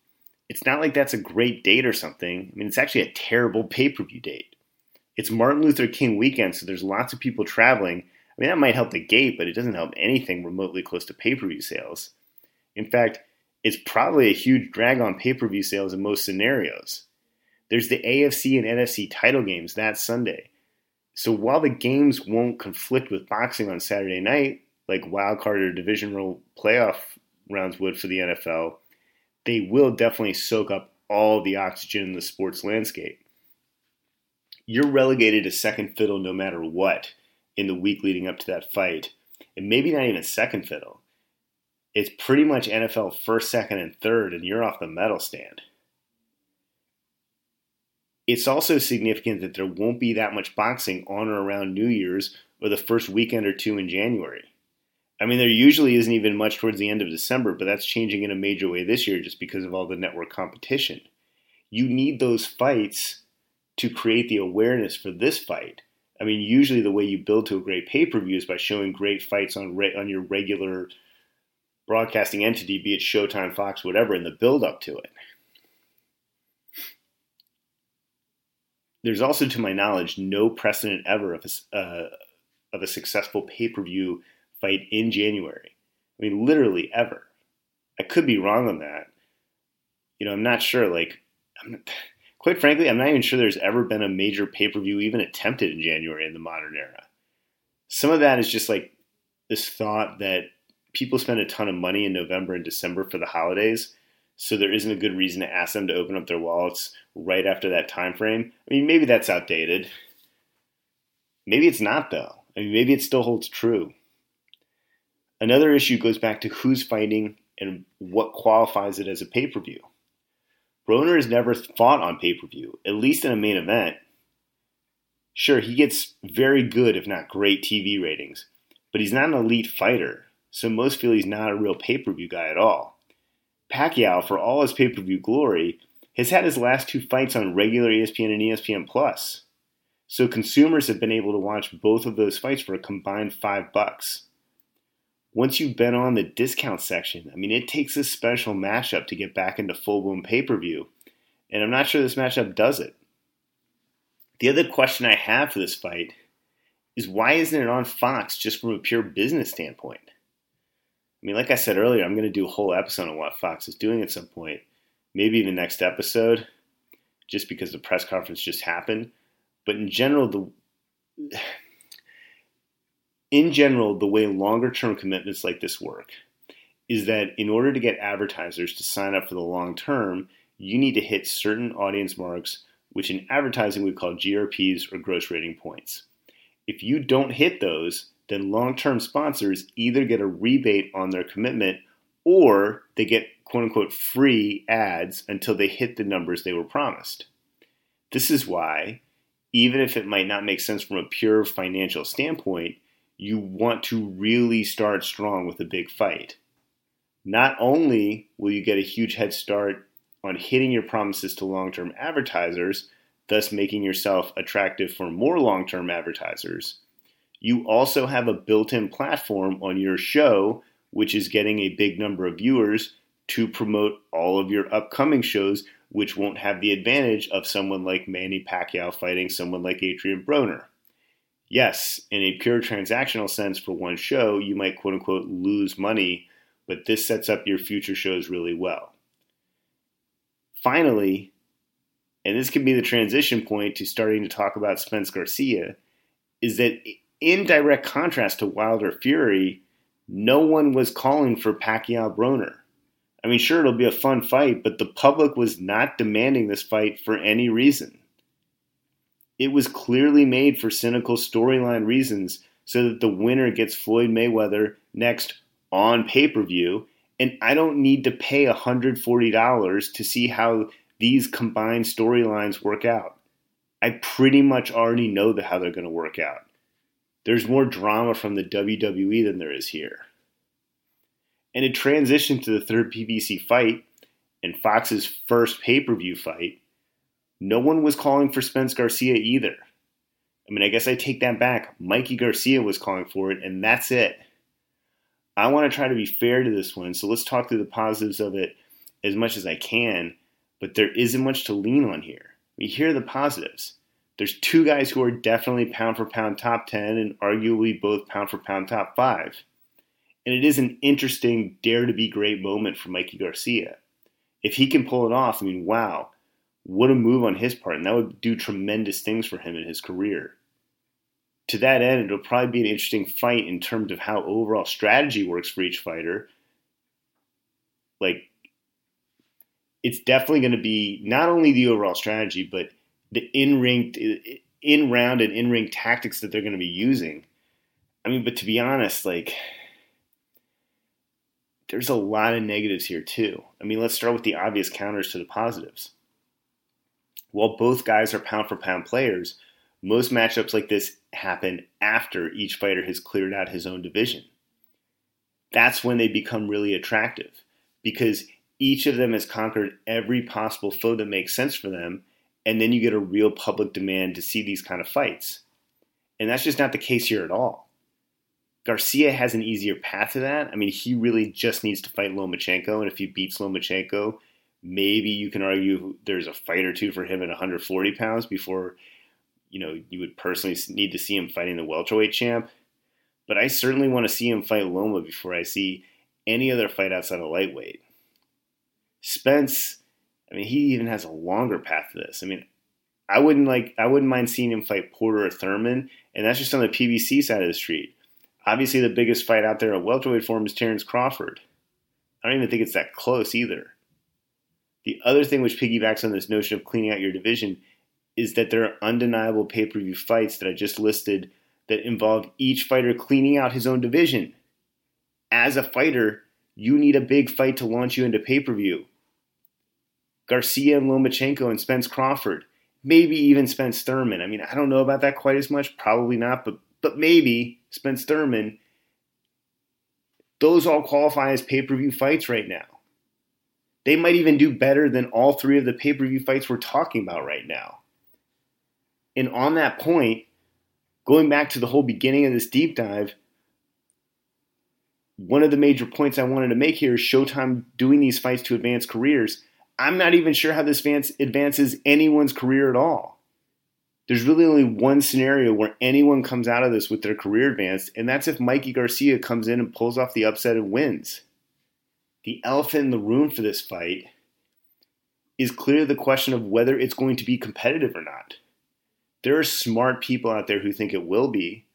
It's not like that's a great date or something. I mean, it's actually a terrible pay per view date. It's Martin Luther King weekend, so there's lots of people traveling. I mean, that might help the gate, but it doesn't help anything remotely close to pay per view sales. In fact, it's probably a huge drag on pay per view sales in most scenarios. There's the AFC and NFC title games that Sunday. So while the games won't conflict with boxing on Saturday night, like wildcard or divisional playoff rounds would for the NFL, they will definitely soak up all the oxygen in the sports landscape you're relegated to second fiddle no matter what in the week leading up to that fight. And maybe not even second fiddle. It's pretty much NFL first, second, and third, and you're off the medal stand. It's also significant that there won't be that much boxing on or around New Year's or the first weekend or two in January. I mean, there usually isn't even much towards the end of December, but that's changing in a major way this year just because of all the network competition. You need those fights to create the awareness for this fight. I mean, usually the way you build to a great pay per view is by showing great fights on re- on your regular broadcasting entity, be it Showtime, Fox, whatever, in the build up to it. there's also, to my knowledge, no precedent ever of a, uh, of a successful pay per view fight in January. I mean, literally ever. I could be wrong on that. You know, I'm not sure. Like, I'm, quite frankly, I'm not even sure there's ever been a major pay per view even attempted in January in the modern era. Some of that is just like this thought that people spend a ton of money in November and December for the holidays so there isn't a good reason to ask them to open up their wallets right after that time frame. I mean, maybe that's outdated. Maybe it's not though. I mean, maybe it still holds true. Another issue goes back to who's fighting and what qualifies it as a pay-per-view. Broner has never fought on pay-per-view, at least in a main event. Sure, he gets very good, if not great, TV ratings, but he's not an elite fighter, so most feel he's not a real pay-per-view guy at all. Pacquiao, for all his pay per view glory, has had his last two fights on regular ESPN and ESPN Plus. So consumers have been able to watch both of those fights for a combined five bucks. Once you've been on the discount section, I mean, it takes a special mashup to get back into full blown pay per view, and I'm not sure this mashup does it. The other question I have for this fight is why isn't it on Fox just from a pure business standpoint? I mean, like I said earlier, I'm going to do a whole episode on what Fox is doing at some point, maybe even next episode, just because the press conference just happened. But in general, the in general, the way longer term commitments like this work is that in order to get advertisers to sign up for the long term, you need to hit certain audience marks, which in advertising we call GRPs or gross rating points. If you don't hit those, then long term sponsors either get a rebate on their commitment or they get quote unquote free ads until they hit the numbers they were promised. This is why, even if it might not make sense from a pure financial standpoint, you want to really start strong with a big fight. Not only will you get a huge head start on hitting your promises to long term advertisers, thus making yourself attractive for more long term advertisers, you also have a built in platform on your show, which is getting a big number of viewers to promote all of your upcoming shows, which won't have the advantage of someone like Manny Pacquiao fighting someone like Adrian Broner. Yes, in a pure transactional sense for one show, you might quote unquote lose money, but this sets up your future shows really well. Finally, and this can be the transition point to starting to talk about Spence Garcia, is that in direct contrast to Wilder Fury, no one was calling for Pacquiao Broner. I mean, sure, it'll be a fun fight, but the public was not demanding this fight for any reason. It was clearly made for cynical storyline reasons so that the winner gets Floyd Mayweather next on pay per view, and I don't need to pay $140 to see how these combined storylines work out. I pretty much already know the, how they're going to work out. There's more drama from the WWE than there is here. And it transitioned to the third PBC fight and Fox's first pay per view fight. No one was calling for Spence Garcia either. I mean, I guess I take that back. Mikey Garcia was calling for it, and that's it. I want to try to be fair to this one, so let's talk through the positives of it as much as I can, but there isn't much to lean on here. We hear the positives there's two guys who are definitely pound for pound top 10 and arguably both pound for pound top 5. And it is an interesting dare to be great moment for Mikey Garcia. If he can pull it off, I mean, wow, what a move on his part. And that would do tremendous things for him in his career. To that end, it'll probably be an interesting fight in terms of how overall strategy works for each fighter. Like, it's definitely going to be not only the overall strategy, but the in ring, in round and in ring tactics that they're going to be using. I mean, but to be honest, like there's a lot of negatives here too. I mean, let's start with the obvious counters to the positives. While both guys are pound for pound players, most matchups like this happen after each fighter has cleared out his own division. That's when they become really attractive because each of them has conquered every possible foe that makes sense for them and then you get a real public demand to see these kind of fights. And that's just not the case here at all. Garcia has an easier path to that. I mean, he really just needs to fight Lomachenko, and if he beats Lomachenko, Maybe you can argue there's a fight or two for him at 140 pounds before, you know, you would personally need to see him fighting the welterweight champ. But I certainly want to see him fight Loma before I see any other fight outside of lightweight. Spence, I mean, he even has a longer path to this. I mean, I wouldn't like I wouldn't mind seeing him fight Porter or Thurman, and that's just on the PBC side of the street. Obviously, the biggest fight out there at welterweight form is Terrence Crawford. I don't even think it's that close either. The other thing which piggybacks on this notion of cleaning out your division is that there are undeniable pay per view fights that I just listed that involve each fighter cleaning out his own division. As a fighter, you need a big fight to launch you into pay per view. Garcia and Lomachenko and Spence Crawford, maybe even Spence Thurman. I mean, I don't know about that quite as much, probably not, but but maybe Spence Thurman. Those all qualify as pay per view fights right now. They might even do better than all three of the pay per view fights we're talking about right now. And on that point, going back to the whole beginning of this deep dive, one of the major points I wanted to make here is Showtime doing these fights to advance careers. I'm not even sure how this advances anyone's career at all. There's really only one scenario where anyone comes out of this with their career advanced, and that's if Mikey Garcia comes in and pulls off the upset and wins. The elephant in the room for this fight is clearly the question of whether it's going to be competitive or not. There are smart people out there who think it will be,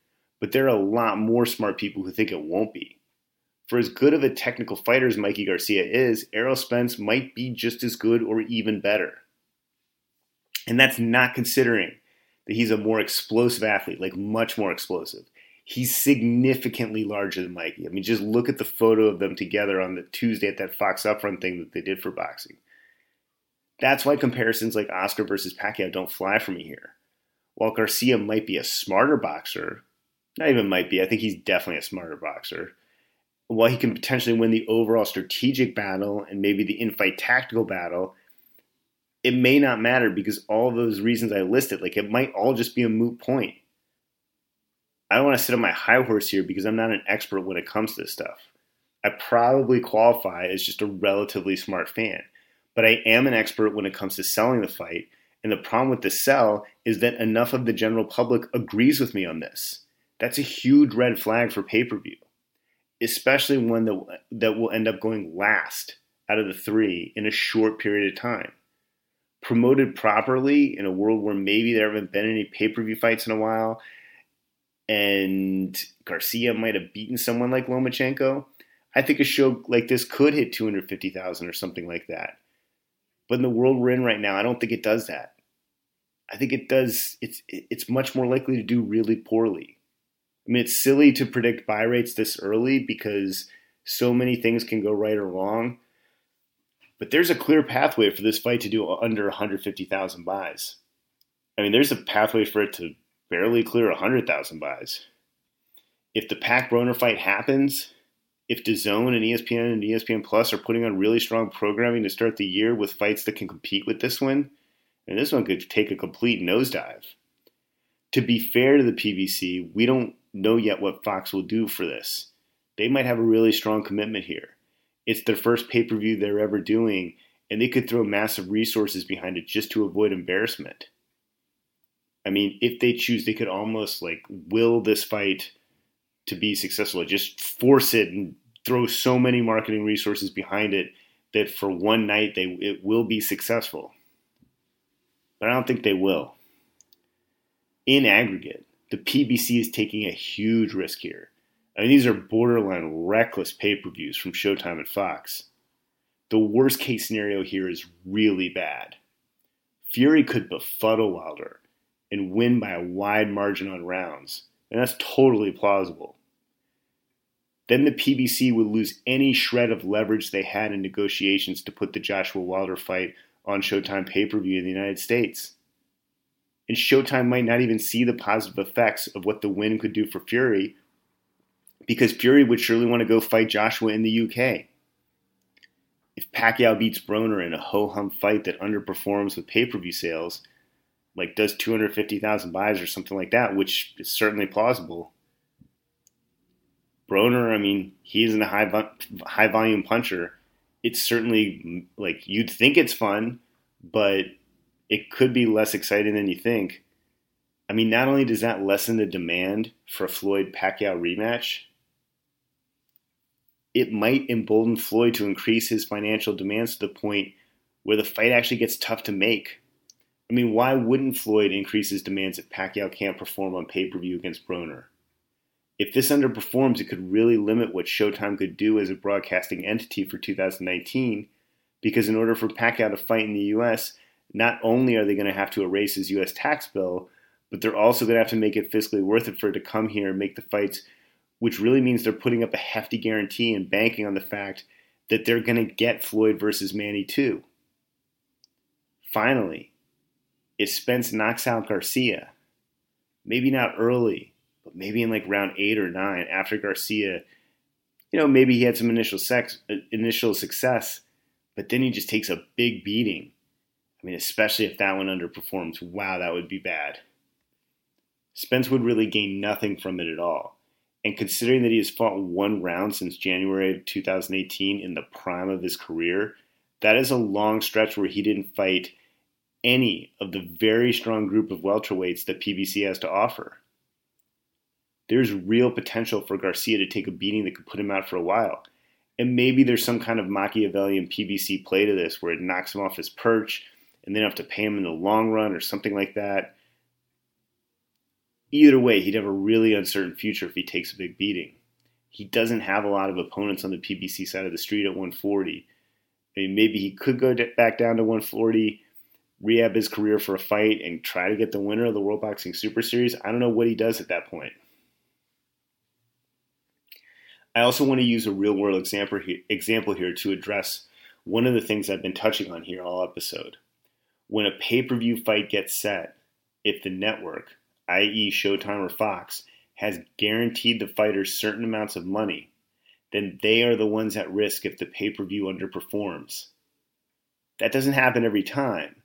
but there are a lot more smart people who think it won't be. For as good of a technical fighter as Mikey Garcia is, Errol Spence might be just as good or even better. And that's not considering that he's a more explosive athlete, like much more explosive. He's significantly larger than Mikey. I mean, just look at the photo of them together on the Tuesday at that Fox Upfront thing that they did for boxing. That's why comparisons like Oscar versus Pacquiao don't fly for me here. While Garcia might be a smarter boxer, not even might be, I think he's definitely a smarter boxer while he can potentially win the overall strategic battle and maybe the in-fight tactical battle, it may not matter because all those reasons I listed, like it might all just be a moot point. I don't want to sit on my high horse here because I'm not an expert when it comes to this stuff. I probably qualify as just a relatively smart fan, but I am an expert when it comes to selling the fight. And the problem with the sell is that enough of the general public agrees with me on this. That's a huge red flag for pay per view especially one that that will end up going last out of the three in a short period of time. Promoted properly in a world where maybe there haven't been any pay per view fights in a while, and Garcia might have beaten someone like Lomachenko, I think a show like this could hit 250,000 or something like that. But in the world we're in right now, I don't think it does that. I think it does. It's it's much more likely to do really poorly. I mean, it's silly to predict buy rates this early because so many things can go right or wrong. But there's a clear pathway for this fight to do under 150,000 buys. I mean, there's a pathway for it to barely clear 100,000 buys. If the Pac Broner fight happens, if DAZN and ESPN and ESPN Plus are putting on really strong programming to start the year with fights that can compete with this one, and this one could take a complete nosedive. To be fair to the PBC, we don't know yet what Fox will do for this. They might have a really strong commitment here. It's their first pay per view they're ever doing, and they could throw massive resources behind it just to avoid embarrassment. I mean, if they choose, they could almost like will this fight to be successful, just force it and throw so many marketing resources behind it that for one night they it will be successful. But I don't think they will. In aggregate, the PBC is taking a huge risk here. I mean, these are borderline reckless pay per views from Showtime and Fox. The worst case scenario here is really bad. Fury could befuddle Wilder and win by a wide margin on rounds, and that's totally plausible. Then the PBC would lose any shred of leverage they had in negotiations to put the Joshua Wilder fight on Showtime pay per view in the United States and Showtime might not even see the positive effects of what the win could do for Fury because Fury would surely want to go fight Joshua in the UK. If Pacquiao beats Broner in a ho hum fight that underperforms with pay per view sales, like does 250,000 buys or something like that, which is certainly plausible. Broner, I mean, he isn't a high, high volume puncher, it's certainly like you'd think it's fun, but it could be less exciting than you think. I mean, not only does that lessen the demand for a Floyd Pacquiao rematch, it might embolden Floyd to increase his financial demands to the point where the fight actually gets tough to make. I mean, why wouldn't Floyd increase his demands if Pacquiao can't perform on pay per view against Broner? If this underperforms, it could really limit what Showtime could do as a broadcasting entity for 2019, because in order for Pacquiao to fight in the U.S., not only are they going to have to erase his U.S. tax bill, but they're also going to have to make it fiscally worth it for it to come here and make the fights, which really means they're putting up a hefty guarantee and banking on the fact that they're going to get Floyd versus Manny too. Finally, if Spence knocks out Garcia, maybe not early, but maybe in like round eight or nine after Garcia, you know, maybe he had some initial sex, initial success, but then he just takes a big beating. I mean, especially if that one underperforms, wow, that would be bad. Spence would really gain nothing from it at all. And considering that he has fought one round since January of 2018 in the prime of his career, that is a long stretch where he didn't fight any of the very strong group of welterweights that PBC has to offer. There's real potential for Garcia to take a beating that could put him out for a while. And maybe there's some kind of Machiavellian PBC play to this where it knocks him off his perch and then have to pay him in the long run or something like that either way, he'd have a really uncertain future if he takes a big beating. He doesn't have a lot of opponents on the PBC side of the street at 140. I mean, maybe he could go back down to 140, rehab his career for a fight, and try to get the winner of the World Boxing Super Series. I don't know what he does at that point. I also want to use a real world example here to address one of the things I've been touching on here all episode. When a pay per view fight gets set, if the network, i.e., Showtime or Fox, has guaranteed the fighters certain amounts of money, then they are the ones at risk if the pay per view underperforms. That doesn't happen every time.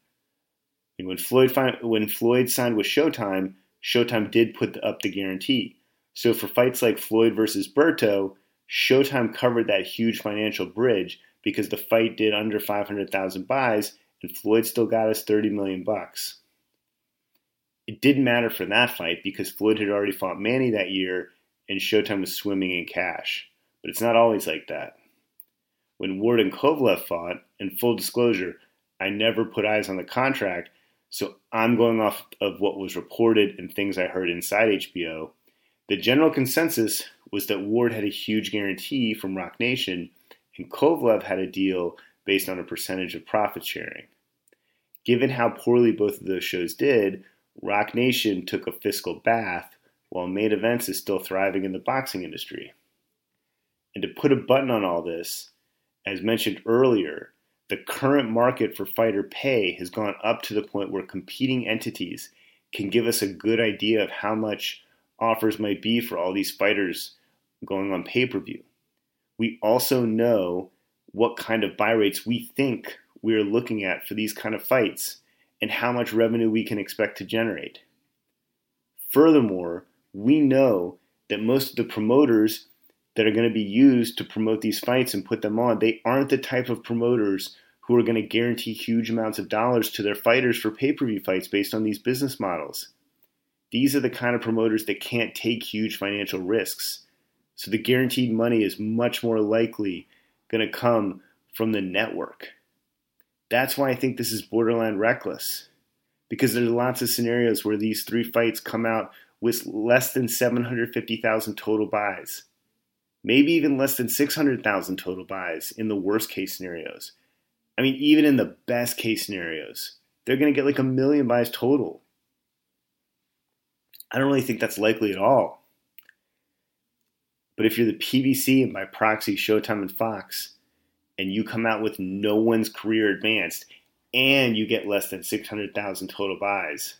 When Floyd when Floyd signed with Showtime, Showtime did put up the guarantee. So for fights like Floyd versus Berto, Showtime covered that huge financial bridge because the fight did under 500,000 buys and Floyd still got us 30 million bucks. It didn't matter for that fight because Floyd had already fought Manny that year and Showtime was swimming in cash. But it's not always like that. When Ward and Kovalev fought, in full disclosure, I never put eyes on the contract, so I'm going off of what was reported and things I heard inside HBO. The general consensus was that Ward had a huge guarantee from Roc Nation, and Kovalev had a deal based on a percentage of profit sharing. Given how poorly both of those shows did, Roc Nation took a fiscal bath while Main Events is still thriving in the boxing industry. And to put a button on all this, as mentioned earlier, the current market for fighter pay has gone up to the point where competing entities can give us a good idea of how much offers might be for all these fighters going on pay per view. We also know what kind of buy rates we think we're looking at for these kind of fights and how much revenue we can expect to generate. Furthermore, we know that most of the promoters that are going to be used to promote these fights and put them on, they aren't the type of promoters who are going to guarantee huge amounts of dollars to their fighters for pay-per-view fights based on these business models. These are the kind of promoters that can't take huge financial risks. So the guaranteed money is much more likely going to come from the network. That's why I think this is borderline reckless. Because there's lots of scenarios where these three fights come out with less than 750,000 total buys. Maybe even less than 600,000 total buys in the worst case scenarios. I mean, even in the best case scenarios, they're going to get like a million buys total. I don't really think that's likely at all. But if you're the PBC and by proxy Showtime and Fox, and you come out with no one's career advanced and you get less than 600,000 total buys,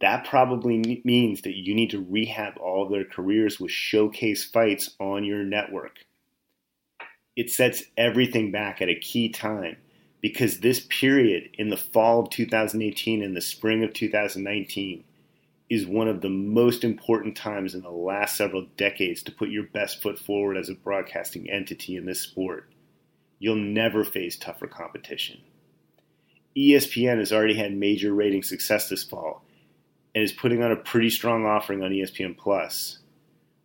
that probably means that you need to rehab all their careers with showcase fights on your network. It sets everything back at a key time because this period in the fall of 2018 and the spring of 2019 is one of the most important times in the last several decades to put your best foot forward as a broadcasting entity in this sport you'll never face tougher competition. ESPN has already had major rating success this fall and is putting on a pretty strong offering on ESPN Plus.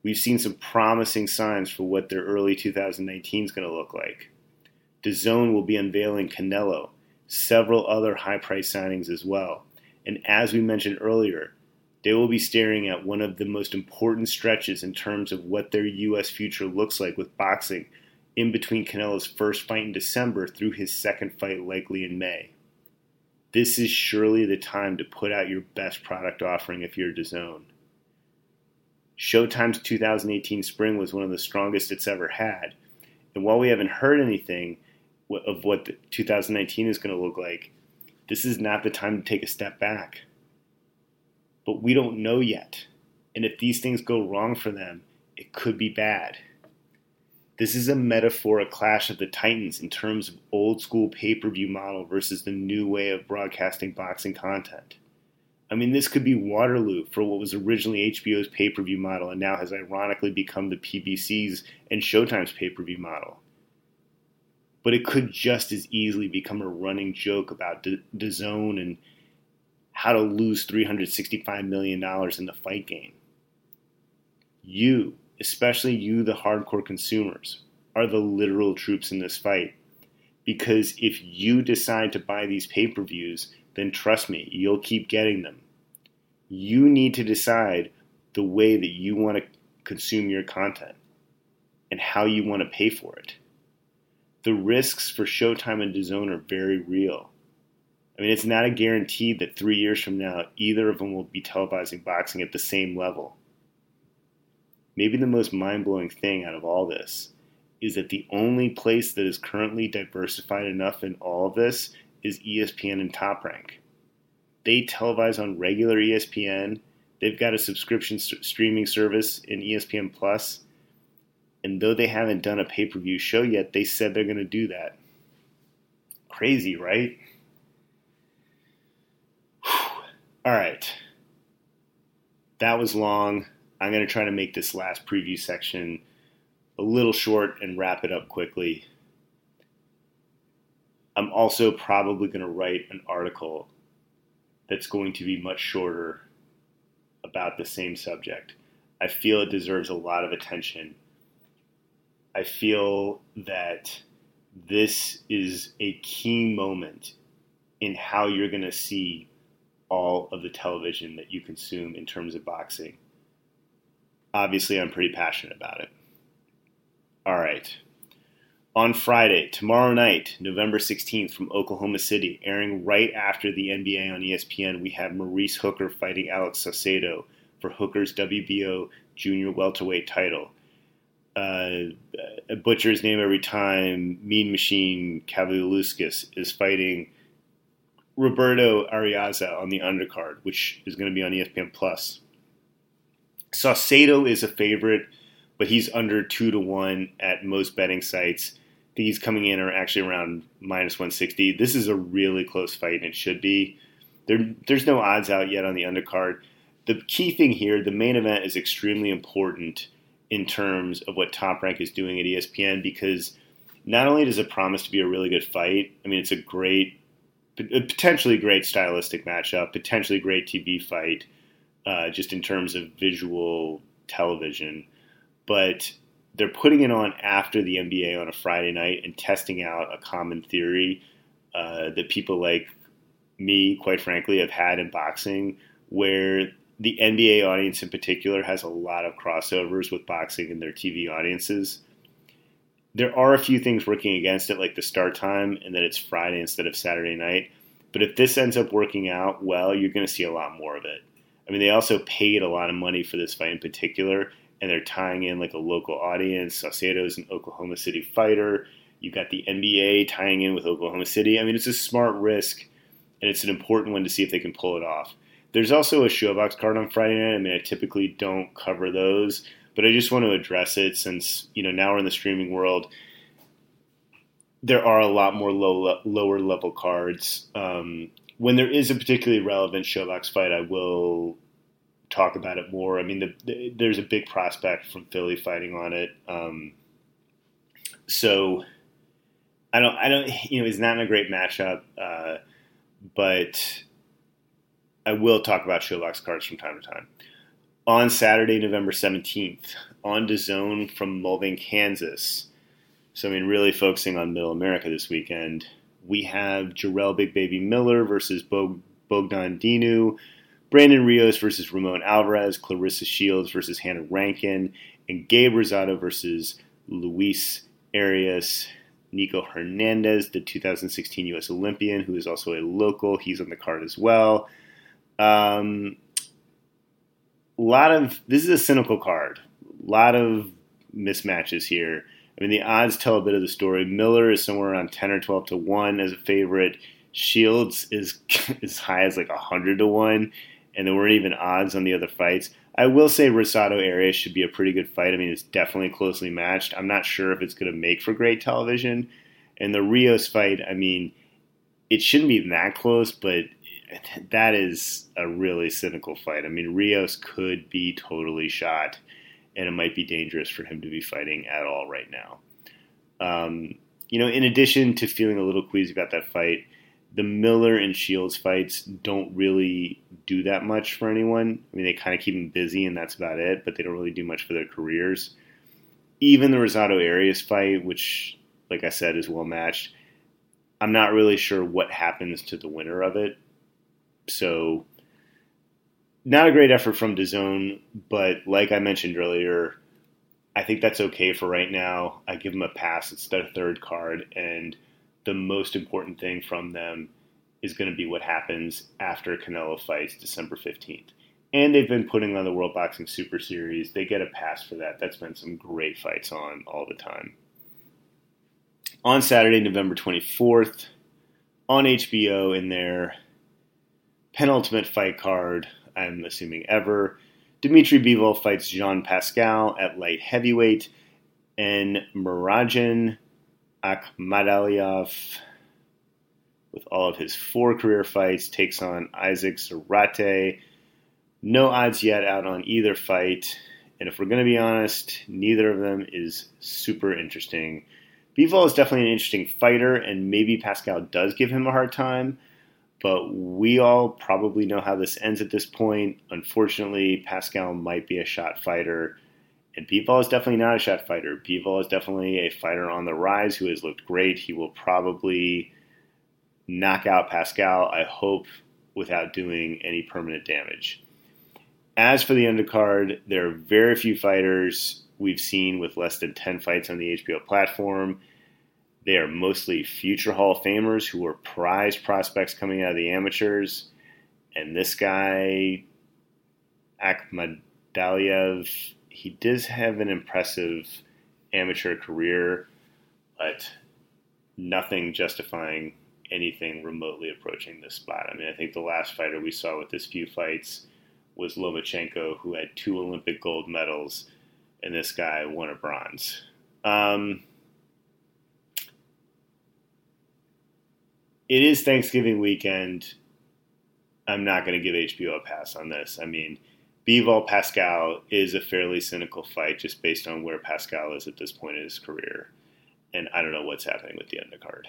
We've seen some promising signs for what their early 2019 is going to look like. DAZN will be unveiling Canelo, several other high price signings as well. And as we mentioned earlier, they will be staring at one of the most important stretches in terms of what their U.S. future looks like with boxing in between Canelo's first fight in December through his second fight likely in May. This is surely the time to put out your best product offering if you're DAZN. Showtime's 2018 spring was one of the strongest it's ever had. And while we haven't heard anything of what 2019 is going to look like, this is not the time to take a step back but we don't know yet. And if these things go wrong for them, it could be bad. This is a metaphor, a clash of the titans in terms of old school pay per view model versus the new way of broadcasting boxing content. I mean, this could be Waterloo for what was originally HBO's pay per view model and now has ironically become the PBC's and Showtime's pay per view model. But it could just as easily become a running joke about the, DAZN and how to lose $365 million in the fight game. You, especially you, the hardcore consumers, are the literal troops in this fight. Because if you decide to buy these pay per views, then trust me, you'll keep getting them. You need to decide the way that you want to consume your content and how you want to pay for it. The risks for Showtime and DAZN are very real. I mean, it's not a guarantee that three years from now, either of them will be televising boxing at the same level. Maybe the most mind blowing thing out of all this is that the only place that is currently diversified enough in all of this is ESPN and Top Rank. They televise on regular ESPN. They've got a subscription st- streaming service in ESPN Plus. And though they haven't done a pay per view show yet, they said they're going to do that. Crazy, right? All right. That was long. I'm going to try to make this last preview section a little short and wrap it up quickly. I'm also probably going to write an article that's going to be much shorter about the same subject. I feel it deserves a lot of attention. I feel that this is a key moment in how you're going to see all of the television that you consume in terms of boxing. Obviously, I'm pretty passionate about it. All right. On Friday, tomorrow night, November 16th, from Oklahoma City, airing right after the NBA on ESPN, we have Maurice Hooker fighting Alex Saucedo for Hooker's WBO junior welterweight title. Uh, name every time. Mean Machine Kavaliauskas is fighting Roberto Araiza on the undercard, which is going to be on ESPN Plus. Saucedo is a favorite, but he's under two to one at most betting sites. He's coming in or actually around minus 160. This is a really close fight, and it should be. There, there's no odds out yet on the undercard. The key thing here, the main event is extremely important in terms of what Top Rank is doing at ESPN because not only does it promise to be a really good fight, I mean, it's a great potentially great stylistic matchup, potentially great TV fight, uh, just in terms of visual television. But they're putting it on after the NBA on a Friday night and testing out a common theory uh, that people like me, quite frankly, have had in boxing, where the NBA audience in particular has a lot of crossovers with boxing and their TV audiences there are a few things working against it, like the start time and that it's Friday instead of Saturday night. But if this ends up working out well, you're going to see a lot more of it. I mean, they also paid a lot of money for this fight in particular, and they're tying in like a local audience. Saucedo's an Oklahoma City fighter. You got the NBA tying in with Oklahoma City. I mean, it's a smart risk, and it's an important one to see if they can pull it off. There's also a ShoBox card on Friday night. I mean, I typically don't cover those, but I just want to address it since you know now we're in the streaming world. There are a lot more low lower level cards. Um, when there is a particularly relevant ShoBox fight, I will talk about it more. I mean, the, the, there's a big prospect from Philly fighting on it, um, so I don't, I don't, you know, he's not in a great matchup, uh, but I will talk about ShoBox cards from time to time. On Saturday, November 17th, on DAZN from Mulvane, Kansas. So, I mean, really focusing on Middle America this weekend. We have Jarrell Big Baby Miller versus Bog- Bogdan Dinu, Brandon Rios versus Ramon Alvarez, Claressa Shields versus Hannah Rankin, and Gabe Rosado versus Luis Arias. Nico Hernandez, the 2016 U.S. Olympian, who is also a local. He's on the card as well. Um, a lot of this is a cynical card. A lot of mismatches here. I mean, the odds tell a bit of the story. Miller is somewhere around 10 or 12 to 1 as a favorite. Shields is as high as like 100 to 1, and there weren't even odds on the other fights. I will say Rosado Arias should be a pretty good fight. I mean, it's definitely closely matched. I'm not sure if it's going to make for great television. And the Rios fight, I mean, it shouldn't be that close, but that is a really cynical fight. I mean, Rios could be totally shot, and it might be dangerous for him to be fighting at all right now. Um, you know, in addition to feeling a little queasy about that fight, the Miller and Shields fights don't really do that much for anyone. I mean, they kind of keep them busy, and that's about it, but they don't really do much for their careers. Even the Rosado Arias fight, which, like I said, is well matched, I'm not really sure what happens to the winner of it. So, not a great effort from DAZN, but like I mentioned earlier, I think that's okay for right now. I give them a pass. It's their third card, and the most important thing from them is going to be what happens after Canelo fights December 15th. And they've been putting on the World Boxing Super Series. They get a pass for that. That's been some great fights on all the time. On Saturday, November 24th, on HBO in their penultimate fight card, I'm assuming ever, Dmitry Bivol fights Jean Pascal at light heavyweight, and Murodjon Akhmadaliev, with all of his four career fights, takes on Isaac Zarate. No odds yet out on either fight. And if we're going to be honest, neither of them is super interesting. Bivol is definitely an interesting fighter, and maybe Pascal does give him a hard time, but we all probably know how this ends at this point. Unfortunately, Pascal might be a shot fighter and Bivol is definitely not a shot fighter. Bivol is definitely a fighter on the rise who has looked great. He will probably knock out Pascal, I hope, without doing any permanent damage. As for the undercard, there are very few fighters we've seen with less than 10 fights on the HBO platform. They are mostly future Hall of Famers who are prize prospects coming out of the amateurs. And this guy, Akhmadaliev, he does have an impressive amateur career, but nothing justifying anything remotely approaching this spot. I mean, I think the last fighter we saw with this few fights was Lomachenko, who had two Olympic gold medals, and this guy won a bronze. Um, it is Thanksgiving weekend. I'm not going to give HBO a pass on this. I mean, Bivol Pascal is a fairly cynical fight just based on where Pascal is at this point in his career. And I don't know what's happening with the undercard.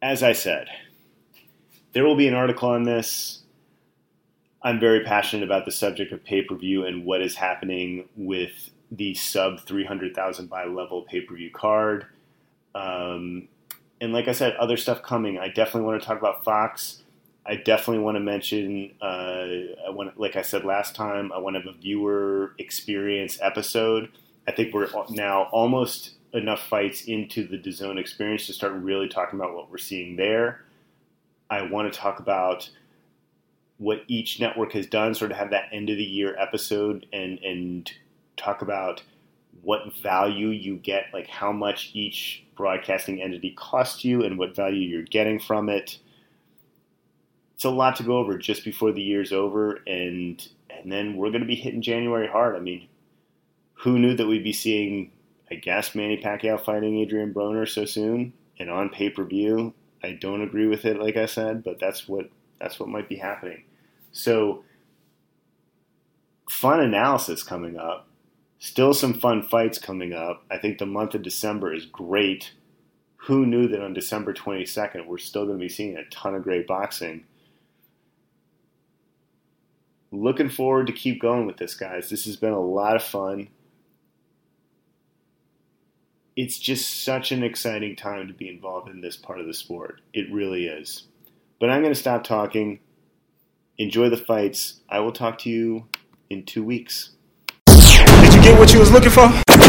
As I said, there will be an article on this. I'm very passionate about the subject of pay per view and what is happening with the sub 300,000 buy level pay per view card. Um, and like I said, other stuff coming. I definitely want to talk about Fox. I definitely want to mention. Uh, I want, like I said last time, I want to have a viewer experience episode. I think we're now almost enough fights into the DAZN experience to start really talking about what we're seeing there. I want to talk about what each network has done, sort of have that end of the year episode, and and talk about what value you get, like how much each broadcasting entity costs you, and what value you're getting from it it's a lot to go over just before the year's over, and and then we're going to be hitting January hard. I mean, who knew that we'd be seeing, I guess, Manny Pacquiao fighting Adrian Broner so soon and on pay per view? I don't agree with it, like I said, but that's what that's what might be happening. So, fun analysis coming up. Still some fun fights coming up. I think the month of December is great. Who knew that on December 22nd we're still going to be seeing a ton of great boxing? Looking forward to keep going with this, guys. This has been a lot of fun. It's just such an exciting time to be involved in this part of the sport. It really is. But I'm going to stop talking. Enjoy the fights. I will talk to you in two weeks. What you was looking for?